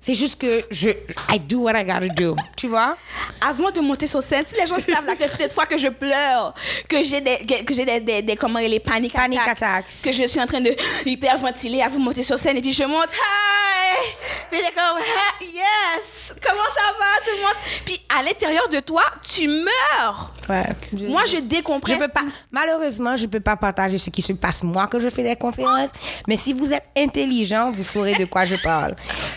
C'est juste que je I do what I gotta do. Tu vois? avant de monter sur scène, si les gens savent que cette fois que je pleure, que j'ai des, que que j'ai des, des, des- comment les panic, Panic attacks, attacks. que je suis en train de hyperventiler avant de monter sur scène et puis je monte, hi, puis j'ai comme, yes, comment ça va tout le monde, puis à l'intérieur de toi, tu meurs. Ouais. Moi, je Je décompresse. peux pas, malheureusement, je peux pas partager ce qui se passe moi quand je fais des conférences. Mais si vous êtes intelligent, vous saurez de quoi je parle.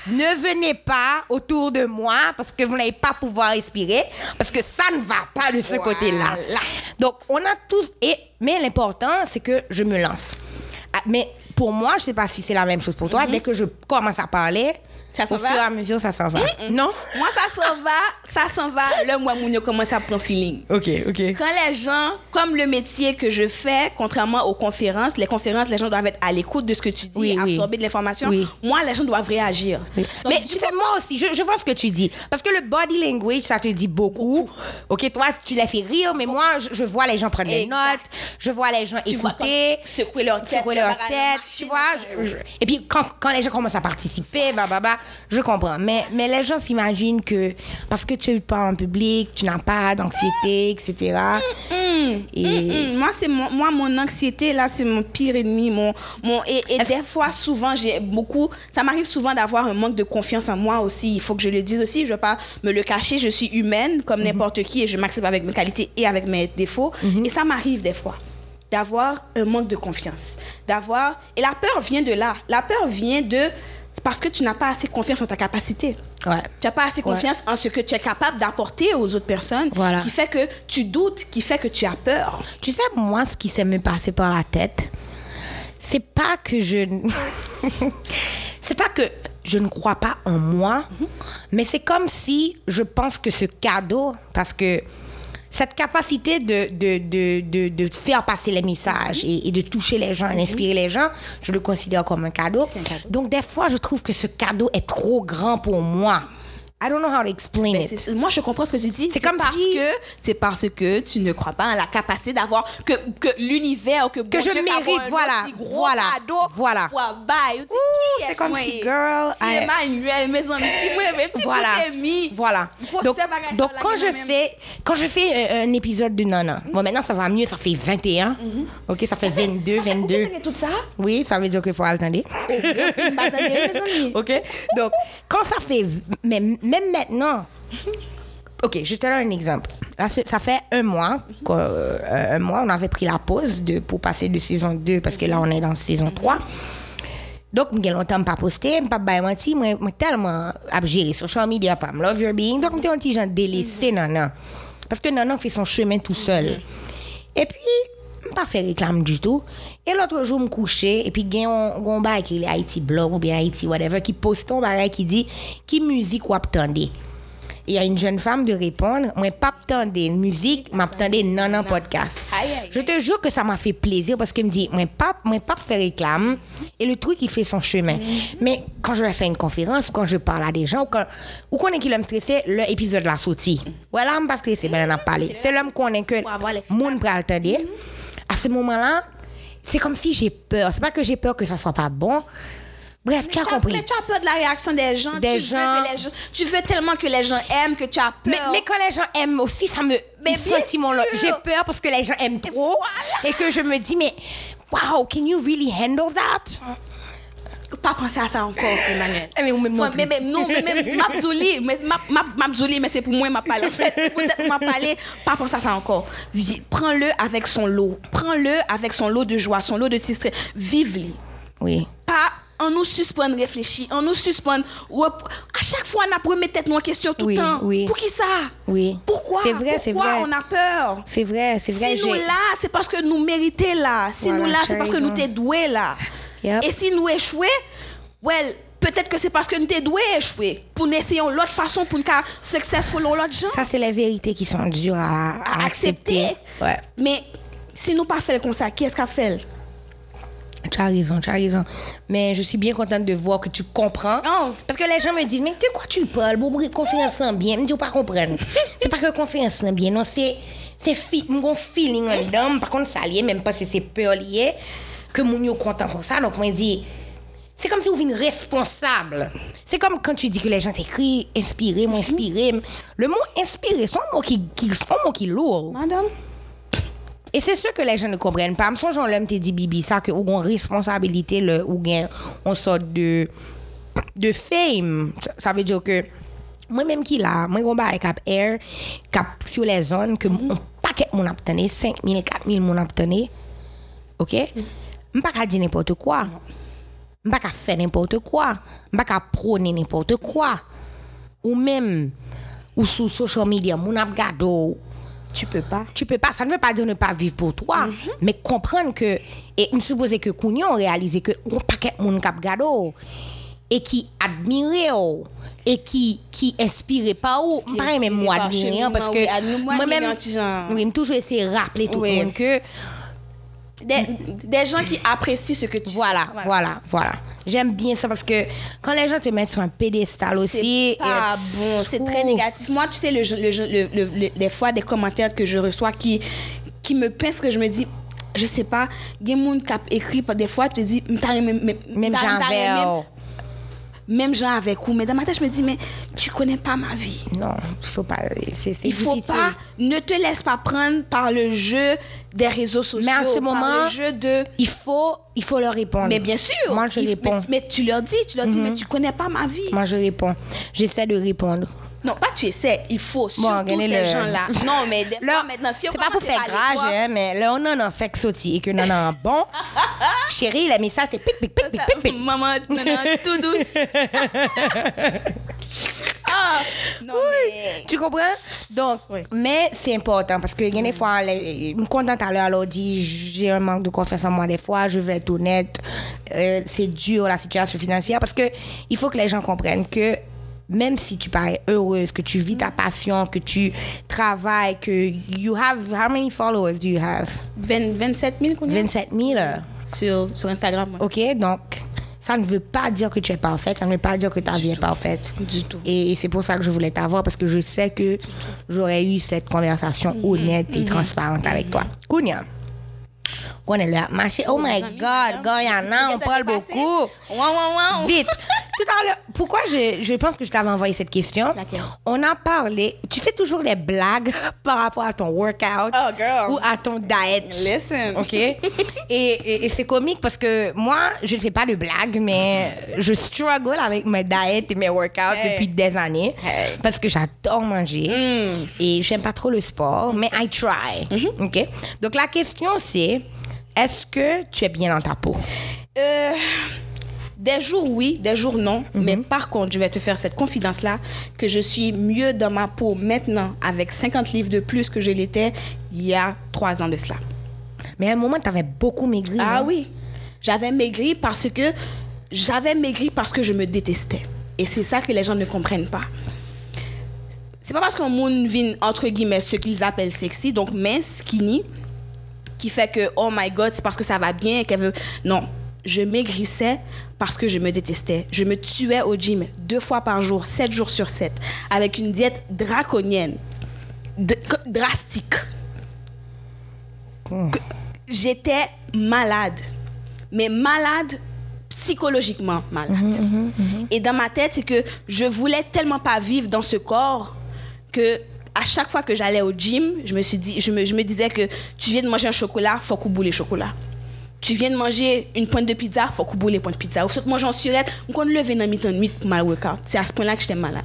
Ne venez pas autour de moi parce que vous n'allez pas pouvoir respirer parce que ça ne va pas de ce côté-là. Donc, on a tous, et, mais l'important, c'est que je me lance. Ah, Mais pour moi, je sais pas si c'est la même chose pour toi. Dès que je commence à parler, Ça s'en Au va? fur et à mesure, ça s'en va. Non? Moi, ça s'en va, ça s'en va. Là, moi, mon yo commence à prendre feeling. Ok, ok. Quand les gens, comme le métier que je fais, contrairement aux conférences, les conférences, les gens doivent être à l'écoute de ce que tu dis, Oui, oui. absorber de l'information. Oui. Moi, les gens doivent réagir. Donc, Mais tu sais, moi aussi, je, je vois ce que tu dis. Parce que le body language, ça te dit beaucoup. OK, toi, tu les fais rire, mais moi, je, je vois les gens prendre des notes. Je vois les gens tu écouter. secouer leur tête, secouer leur le tête, tu vois. je- et puis, quand, quand les gens commencent à participer, bah, bah, bah, je comprends. Mais, mais les gens s'imaginent que parce que tu parles en public, tu n'as pas d'anxiété, etc. Et Mm, moi, c'est mon, moi, mon anxiété, là, c'est mon pire ennemi. Mon, mon, et et des fois, souvent, j'ai beaucoup. Ça m'arrive souvent d'avoir un manque de confiance en moi aussi. Il faut que je le dise aussi. Je ne veux pas me le cacher. Je suis humaine comme n'importe qui et je m'accepte avec mes qualités et avec mes défauts. Et ça m'arrive des fois d'avoir un manque de confiance. D'avoir. Et la peur vient de là. La peur vient de. Parce que tu n'as pas assez confiance en ta capacité. ouais. Tu n'as pas assez Ouais. confiance en ce que tu es capable d'apporter aux autres personnes, Voilà. qui fait que tu doutes, qui fait que tu as peur. Tu sais, moi, ce qui s'est me passé par la tête, c'est pas que je. c'est pas que je ne crois pas en moi, mais c'est comme si je pense que ce cadeau, parce que cette capacité de, de, de, de, de faire passer les messages et, et de toucher les gens, d'inspirer les gens, je le considère comme un cadeau. Un cadeau. Donc, des fois, je trouve que ce cadeau est trop grand pour moi. I don't know how to explain Mais it. moi, je comprends ce que tu dis. C'est comme parce si- que c'est parce que tu ne crois pas en la capacité d'avoir que, que l'univers que, bon je Dieu mérite, voilà, gros voilà, cadeau voilà. qui c'est comme moi, si, eh? girl, C'est I- Emmanuel, mes amis, mes petits voilà. Voilà. Donc, donc quand je même. fais quand je fais un, un épisode de Nana, bon maintenant ça va mieux, ça fait 21. OK, ça fait 22, Vous 22. comprenez tout ça? Oui, ça veut dire qu'il faut attendre. Amis. OK Donc quand ça fait v- même maintenant OK, je te donne un exemple. Là, ça fait un mois, euh, un mois, on avait pris la pause de, pour passer de saison 2 parce que là, on est dans saison 3. Donc, j'ai longtemps pas posté, pas bailler menti, moi tellement à gérer social media pas love your being. Donc, j'étais un petit genre délaissé nana. Parce que nana fait son chemin tout seul. Et puis pas fait réclame du tout. Et l'autre jour me coucher et puis gagne un gon bail qui est Haïti blog ou bien Haïti whatever qui poste un bail qui dit qui musique ou attendez. Il y a une jeune femme de répondre, moi pas attendez musique, m'attendez non non podcast. Je te jure que ça m'a fait plaisir parce qu'il me dit, moi pas, moi pas faire réclame et le truc il fait son chemin. Mm-hmm. Mais quand je vais faire une conférence ou quand je parle à des gens ou quand ou qu'on est qui l'aime stresser, l'épisode la sorti. Voilà, je pas stressé, ben on a parlé. C'est l'homme qu'on est que monde pral attendre. À ce moment-là, c'est comme si j'ai peur. C'est pas que j'ai peur que ça soit pas bon. Bref, tu as compris. Mais tu as peur de la réaction des gens. Des tu, gens. Veux que les gens. tu veux tellement que les gens aiment que tu as peur. Mais, mais quand les gens aiment aussi, ça me. Mais sentiment-là. J'ai peur parce que les gens aiment trop. Et que je me dis, mais. Wow, can you really handle that? Pas penser à ça encore, Emmanuel. Eh, mais ou même non mais, mais non, mais même mais c'est pour moi, m'a parlé. En fait, peut-être m'a parlé, pas penser à ça encore. Prends-le avec son lot. Prends-le avec son lot de joie, son lot de titres. Vive-le. Oui. Pas en nous suspendre réfléchir, en nous suspendre. rep- À chaque fois, on a remis tête en question tout Oui, le temps. oui. Pour qui ça? Oui. Pourquoi? C'est vrai, c'est Pourquoi vrai. on a peur? C'est vrai, c'est vrai. Si nous là, c'est parce que nous méritons là. Si Voilà, nous là, c'est parce que nous t'es doué là. Yep. Et si nous échouons, well, peut-être que c'est parce que nous t'es doué échouer. Pour nous essayer l'autre façon pour nous faire successful dans l'autre genre. Ça, c'est les vérités qui sont dures à, à à accepter. accepter. Ouais. Mais si nous pas fait comme ça, qui est-ce qu'a fait? Tu as raison, tu as raison. Mais je suis bien contente de voir que tu comprends. Oh. Parce que les gens me disent, mais de quoi tu parles? Bon, confiance en bien? Je dis, pas comprendre. c'est pas que confiance en bien, non, c'est. C'est mon feeling en dedans. Par contre, ça lié, même pas si c'est peur lié, que mon yo content comme ça. Donc, moi, dis, c'est comme si vous venez responsable. C'est comme quand tu dis que les gens t'écrivent, inspiré, moi, inspiré. Le mot inspiré, c'est un mot qui, qui, un mot qui est lourd. Madame? Et c'est sûr que les gens ne comprennent pas. Moi, j'en l'aime te dit Bibi ça que ou une responsabilité le ou bien on sort de de fame. Ça, ça veut dire que moi même qui là, moi on ba cap air cap sur les zones que on paquet mon obtenir 5000 4000 mon obtenir. OK? On pas qu'à dire n'importe quoi. On pas qu'à faire n'importe quoi. On pas qu'à prôner n'importe quoi. Ou même ou sur social media mon ap gado Tu peux pas. tu peux pas, ça ne veut pas dire ne pas vivre pour toi, mais comprendre que, et me supposer que Kounion réalisé que on paquet moun kap gado. et qui admire ou, et qui qui inspire pas ou pas même moi par admirer parce que moi-même oui toujours essayer de rappeler tout le monde que Des, des gens qui apprécient ce que tu voilà, fais. voilà, voilà. J'aime bien ça parce que quand les gens te mettent sur un pédestal aussi, C'est pas bon, c'est très négatif. Moi, tu sais, le, des fois, des commentaires que je reçois qui, qui me pincent, que je me dis, je sais pas, il y a des gens qui ont écrit, des fois, tu te dis, Même Jean m'ta aimé- Vert. Même gens avec vous. Mais dans ma tête, je me dis, mais tu connais pas ma vie. Non, il faut pas. Il faut difficile. pas, ne te laisse pas prendre par le jeu des réseaux sociaux. Mais en ce par moment- le jeu de. Il faut, il faut leur répondre. Mais bien sûr. Moi, je il- réponds. Mhm. Mais, mais tu leur dis, tu leur dis, mais tu connais pas ma vie. Moi, je réponds. J'essaie de répondre. Non, pas tu essaies, il faut. Surtout regardez ces gens-là. Non, mais des Là, fois, maintenant, si on c'est pas pour faire grage, hein, mais là, on en a fait que sauter et que non, non, bon. Chérie, le message, c'est pic, pic, pic, pic, Ça- pic, pic. Maman, non, non, tout douce. ah, non, mais. Tu comprends? Donc, Oui. mais c'est important parce que il y a des fois, je me contente à l'heure, alors dit, j'ai un manque de confiance en moi des fois, je vais être honnête, euh, c'est dur la situation financière parce que il faut que les gens comprennent que même si tu parais heureuse, que tu vis ta passion, que tu travailles, que you have, how many followers do you have? 20 27 000 qu'on a 27 000. sur, sur Instagram. ouais. OK? Donc, ça ne veut pas dire que tu es parfaite, ça ne veut pas dire que ta vie est parfaite. Du tout. Et c'est pour ça que je voulais t'avoir, parce que je sais que j'aurais eu cette conversation Mhm. honnête et transparente avec toi. Kounia, on est là. Marché. Oh my God, Guyana, on parle beaucoup. Ouah, ouah, ouah. Vite. Tout à l'heure, pourquoi je, je pense que je t'avais envoyé cette question? On a parlé. Tu fais toujours des blagues par rapport à ton workout Oh, girl. ou à ton diet. Listen. OK? et et, et c'est comique parce que moi, je ne fais pas de blagues, mais je struggle avec mes diets et mes workouts Hey. depuis des années Hey. parce que j'adore manger Mm. et j'aime pas trop le sport, mais I try. Mm-hmm. OK? Donc la question c'est est-ce que tu es bien dans ta peau? Euh, des jours oui, des jours non. Mhm. Mais par contre, je vais te faire cette confidence-là que je suis mieux dans ma peau maintenant avec 50 livres de plus que je l'étais il y a trois ans de cela. Mais à un moment, tu avais beaucoup maigri. Ah hein? oui, j'avais maigri parce que j'avais maigri parce que je me détestais. Et c'est ça que les gens ne comprennent pas. C'est pas parce qu'un monde vit entre guillemets ce qu'ils appellent sexy, donc mince, skinny, qui fait que oh my god, c'est parce que ça va bien qu'elle veut. Non, je maigrissais parce que je me détestais. Je me tuais au gym deux fois par jour, sept jours sur sept, avec une diète draconienne, drastique que j'étais malade. Mais malade, psychologiquement malade. Et dans ma tête, c'est que je voulais tellement pas vivre dans ce corps que à chaque fois que j'allais au gym, je me, suis dit, je, me, je me disais que tu viens de manger un chocolat, faut qu'on boule les chocolats. Tu viens de manger une pointe de pizza, faut qu'on boule les pointes de pizza. Ou si tu manges en surette, on peut lever dans mi-temps de nuit pour mal workout. C'est à ce point-là que j'étais malade.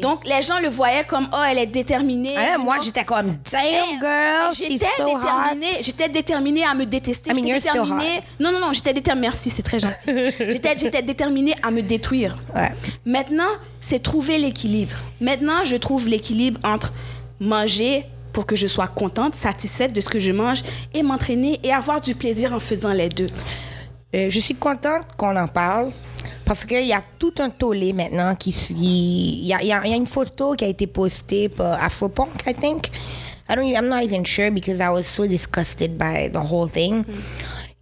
Donc les gens le voyaient comme oh elle est déterminée. Ah, moi, j'étais comme, damn, girl, she's J'étais so déterminée, j'étais déterminée à me détester. I mean, J'étais déterminée. Non, non, non, j'étais déterminée. Merci, c'est très gentil. j'étais, j'étais déterminée à me détruire. Ouais. Maintenant, c'est trouver l'équilibre. Maintenant, je trouve l'équilibre entre manger pour que je sois contente, satisfaite de ce que je mange et m'entraîner et avoir du plaisir en faisant les deux. Euh, je suis contente qu'on en parle parce qu'il y a tout un tollé maintenant qui suit. Il y a, y a- y a une photo qui a été postée par Afropunk, I think. I don't, I'm not even sure because I was so disgusted by the whole thing.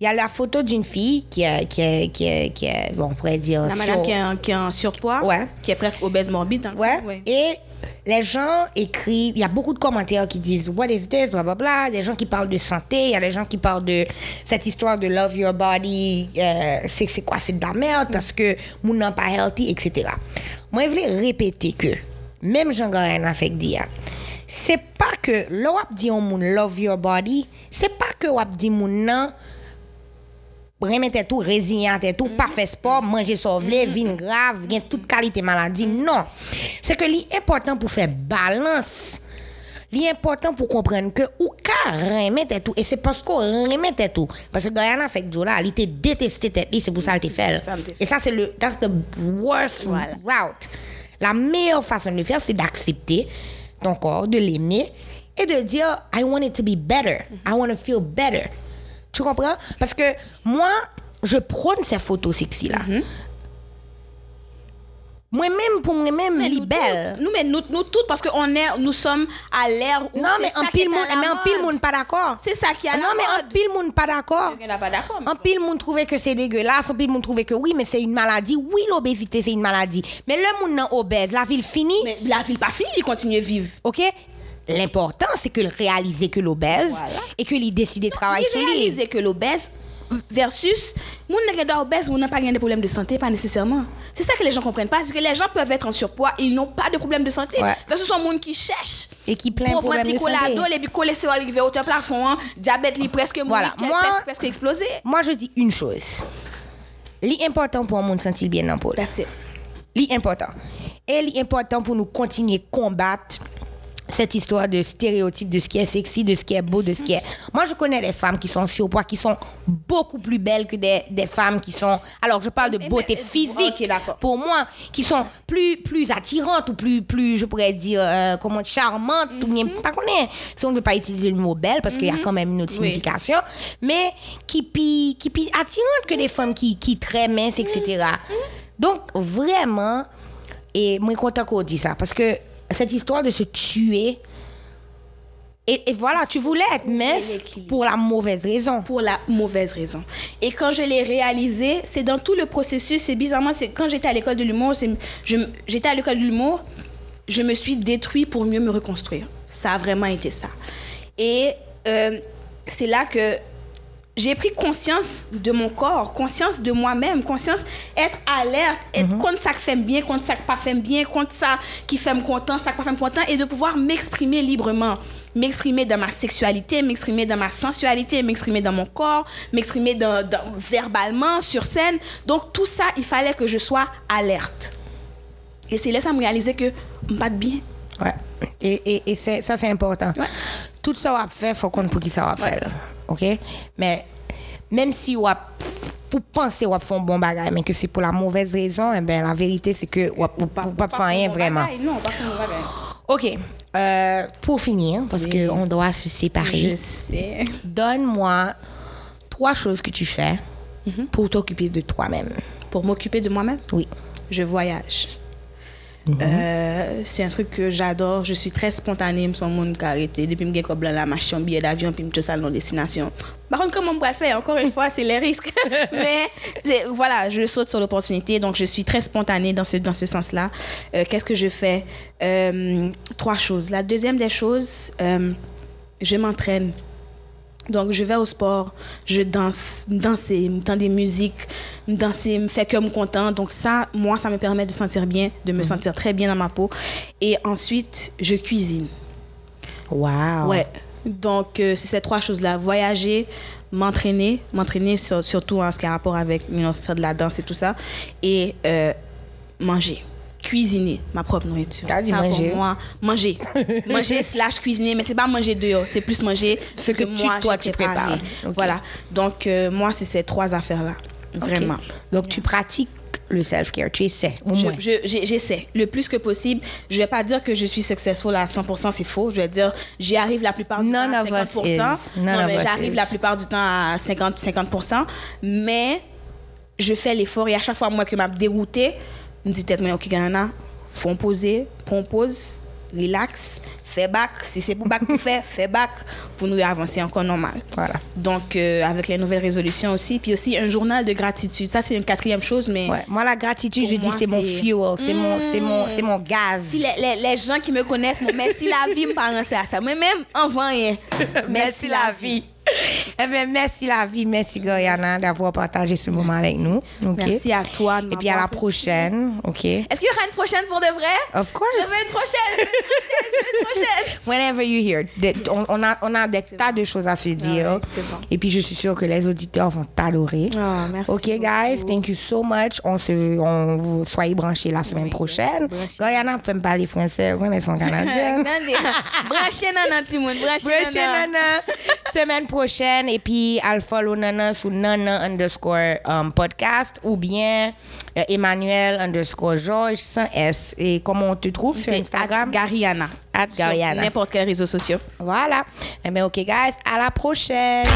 Il y a la photo d'une fille qui est, qui est, qui est, qui est, bon, on pourrait dire. La madame sur- qui est, en, qui est en surpoids, Ouais. qui est presque obèse morbide dans le Ouais. fond, ouais. Et les gens écrivent, il y a beaucoup de commentaires qui disent What is this? Blablabla. Des gens qui parlent de santé, il y a des gens qui parlent de cette histoire de love your body. euh, c'est quoi? C'est de la merde parce que moun nan pas healthy, etc. Moi, je voulais répéter que, même Jean-Garin a fait dire, c'est pas que l'on dit on love your body, c'est pas que on dit nan remettre tout résilient tout pas faire sport manger sauver vin grave gain toute qualité maladie. Non. C'est que l'important pour faire balance. L'important pour comprendre que ou ka remettre tout et c'est parce qu'on remettre tout parce que Guyana fait que là il était détesté tête c'est pour ça qu'il me fait. et ça c'est le that's the worst Voilà. route. La meilleure façon de le faire c'est d'accepter ton corps de l'aimer et de dire I want it to be better. I want to feel better tu comprends? Parce que moi, je prône ces photos sexy là. Moi-même, pour moi-même, Mais li nous Nous, mais nous, nous toutes, parce que on est, nous sommes à l'ère où Non, mais en pile monde, mais en pile mode. monde pas d'accord. C'est ça qui est à Non, mais en pile monde pas d'accord. En a pas d'accord. mais En pile monde trouvait que c'est dégueulasse, en pile monde trouvait que oui, mais c'est une maladie. Oui, l'obésité, c'est une maladie. Mais le monde non obèse, la ville finie, Mais la ville pas finie, il continue à vivre. OK? L'important, c'est que le réaliser que l'obèse Voilà. et que lui décider de travailler il sur lui. réaliser que l'obèse versus moun qui est obèse ou n'a pas de problème de santé pas nécessairement c'est ça que les gens comprennent pas c'est que les gens peuvent être en surpoids ils n'ont pas de problème de santé Ouais. versus son monde qui cherche Et qui plein pour problèmes de santé. puis cholestérol arrivé au plafond hein, diabète li presque Voilà. Moi- presque, presque explosé Moi, je dis une chose. L'important pour un monde sentir bien dans le peau. that's it L'important. Et l'important pour nous continuer à combattre cette histoire de stéréotypes de ce qui est sexy, de ce qui est beau, de ce qui est... Moi, je connais des femmes qui sont surpoids, qui sont beaucoup plus belles que des, des femmes qui sont... Alors, je parle de beauté mais, physique, pour moi, qui sont plus, plus attirantes ou plus, plus, je pourrais dire, euh, comment, charmantes, ou bien, Mhm. pas qu'on est, si on ne veut pas utiliser le mot belle, parce qu'il y a quand même une autre Oui. signification, mais qui pi, qui pi attirantes que des femmes qui, qui très minces, etc. Donc, vraiment, et moi, content qu'on dit ça, parce que cette histoire de se tuer, et, et voilà, tu voulais être mince pour la mauvaise raison. pour la mauvaise raison. Et quand je l'ai réalisé, c'est dans tout le processus, c'est bizarrement, c'est quand j'étais à l'école de l'humour, j'étais à l'école de l'humour, je me suis détruit pour mieux me reconstruire. Ça a vraiment été ça. Et euh, c'est là que j'ai pris conscience de mon corps, conscience de moi-même, conscience, être alerte, être contre ça qui fait bien, contre ça qui pas fait bien, contre ça qui fait me content, ça qui pas fait me content, et de pouvoir m'exprimer librement. M'exprimer dans ma sexualité, m'exprimer dans ma sensualité, m'exprimer dans mon corps, m'exprimer dans, dans- verbalement, sur scène. Donc tout ça, il fallait que je sois alerte. Et c'est là que ça me réalisait que je pas bien. Ouais. Et, et, et c'est- ça, c'est important. Ouais. Tout ça, va faire, faut qu'on pour qui ça va faire. OK? Mais même si on pour penser qu'on fait un bon bagage, mais que c'est pour la mauvaise raison, eh ben, la vérité, c'est que on ne pas faire rien vraiment. Non, pas faire bagage. OK. Euh, pour finir, parce qu'on doit se séparer, donne-moi trois choses que tu fais pour t'occuper de toi-même. Pour m'occuper de moi-même, Oui. je voyage. Euh, c'est un truc que j'adore. Je suis très spontanée. Je suis monde qui arrêté. Depuis que je suis la machine, billet d'avion, puis je suis dans destination. Par contre, comment on pourrait faire? Encore une fois, c'est les risques. Mais voilà, je saute sur l'opportunité. Donc, je suis très spontanée dans ce, dans ce sens-là. Euh, Qu'est-ce que je fais? Euh, Trois choses. La deuxième des choses, je m'entraîne. Donc, je vais au sport, je danse, danser, me des musiques, me danser, me fait que me content. Donc, ça, moi, ça me permet de sentir bien, de me sentir très bien dans ma peau. Et ensuite, je cuisine. Wow. Ouais. Donc, euh, c'est ces trois choses-là. Voyager, m'entraîner, m'entraîner sur- surtout en ce qui a rapport avec you know, faire de la danse et tout ça. Et euh, manger. Cuisiner ma propre nourriture. Ça, manger. Pour moi, manger. manger slash cuisiner, mais c'est pas manger dehors, c'est plus manger Ce que tu- toi, tu prépares. Voilà. Donc, euh, moi, c'est ces trois affaires-là. Vraiment. Donc, tu pratiques le self-care. Tu essaies, au Je- moins. je- J'essaie le plus que possible. Je vais pas dire que je suis successful à 100%, c'est faux. Je vais dire, j'y arrive la plupart du None temps à of us 50%. is. None Non, mais j'arrive la plupart du temps à 50, 50%. Mais je fais l'effort et à chaque fois, moi, que m'a dérouté, je me dis, tête, Ghana, faut en poser, prends pause, relax, fais back. Si c'est pour back pour faire, fais back pour nous avancer encore normal. Voilà. Donc, euh, avec les nouvelles résolutions aussi. Puis aussi, un journal de gratitude. Ça, c'est une quatrième chose, mais. Ouais. Moi, la gratitude, je dis, moi, c'est mon fuel, c'est mon, c'est mon, c'est mon gaz. Si les, les, les gens qui me connaissent, mon merci la vie me parle à ça. Moi-même, en vain. Merci la vie. Eh bien, merci la vie, merci Goriana d'avoir partagé ce moment avec nous. Merci à toi Et puis à la prochaine, OK? Est-ce qu'il y aura une prochaine pour de vrai? Of course. Je veux une prochaine, je veux une prochaine, je veux une prochaine. Whenever you hear. On, on a, on a des tas de choses à se dire. ouais, c'est bon. Et puis, je suis sûre que les auditeurs vont t'adorer. Ah, merci OK, guys. beaucoup. Thank you so much. On se, on vous soyez branchés la semaine prochaine. Goriana peut me parler français. On est son canadien. Branchez nan petit monde, branchez Branchez nan. Nana semaine prochaine. Et puis, Alpha Nana sous Nana underscore um, podcast ou bien euh, Emmanuel underscore Georges sans S. Et comment on te trouve sur Instagram? Gariana. At Gariana. N'importe quel réseau social. Voilà. Eh bien, OK, guys. À la prochaine.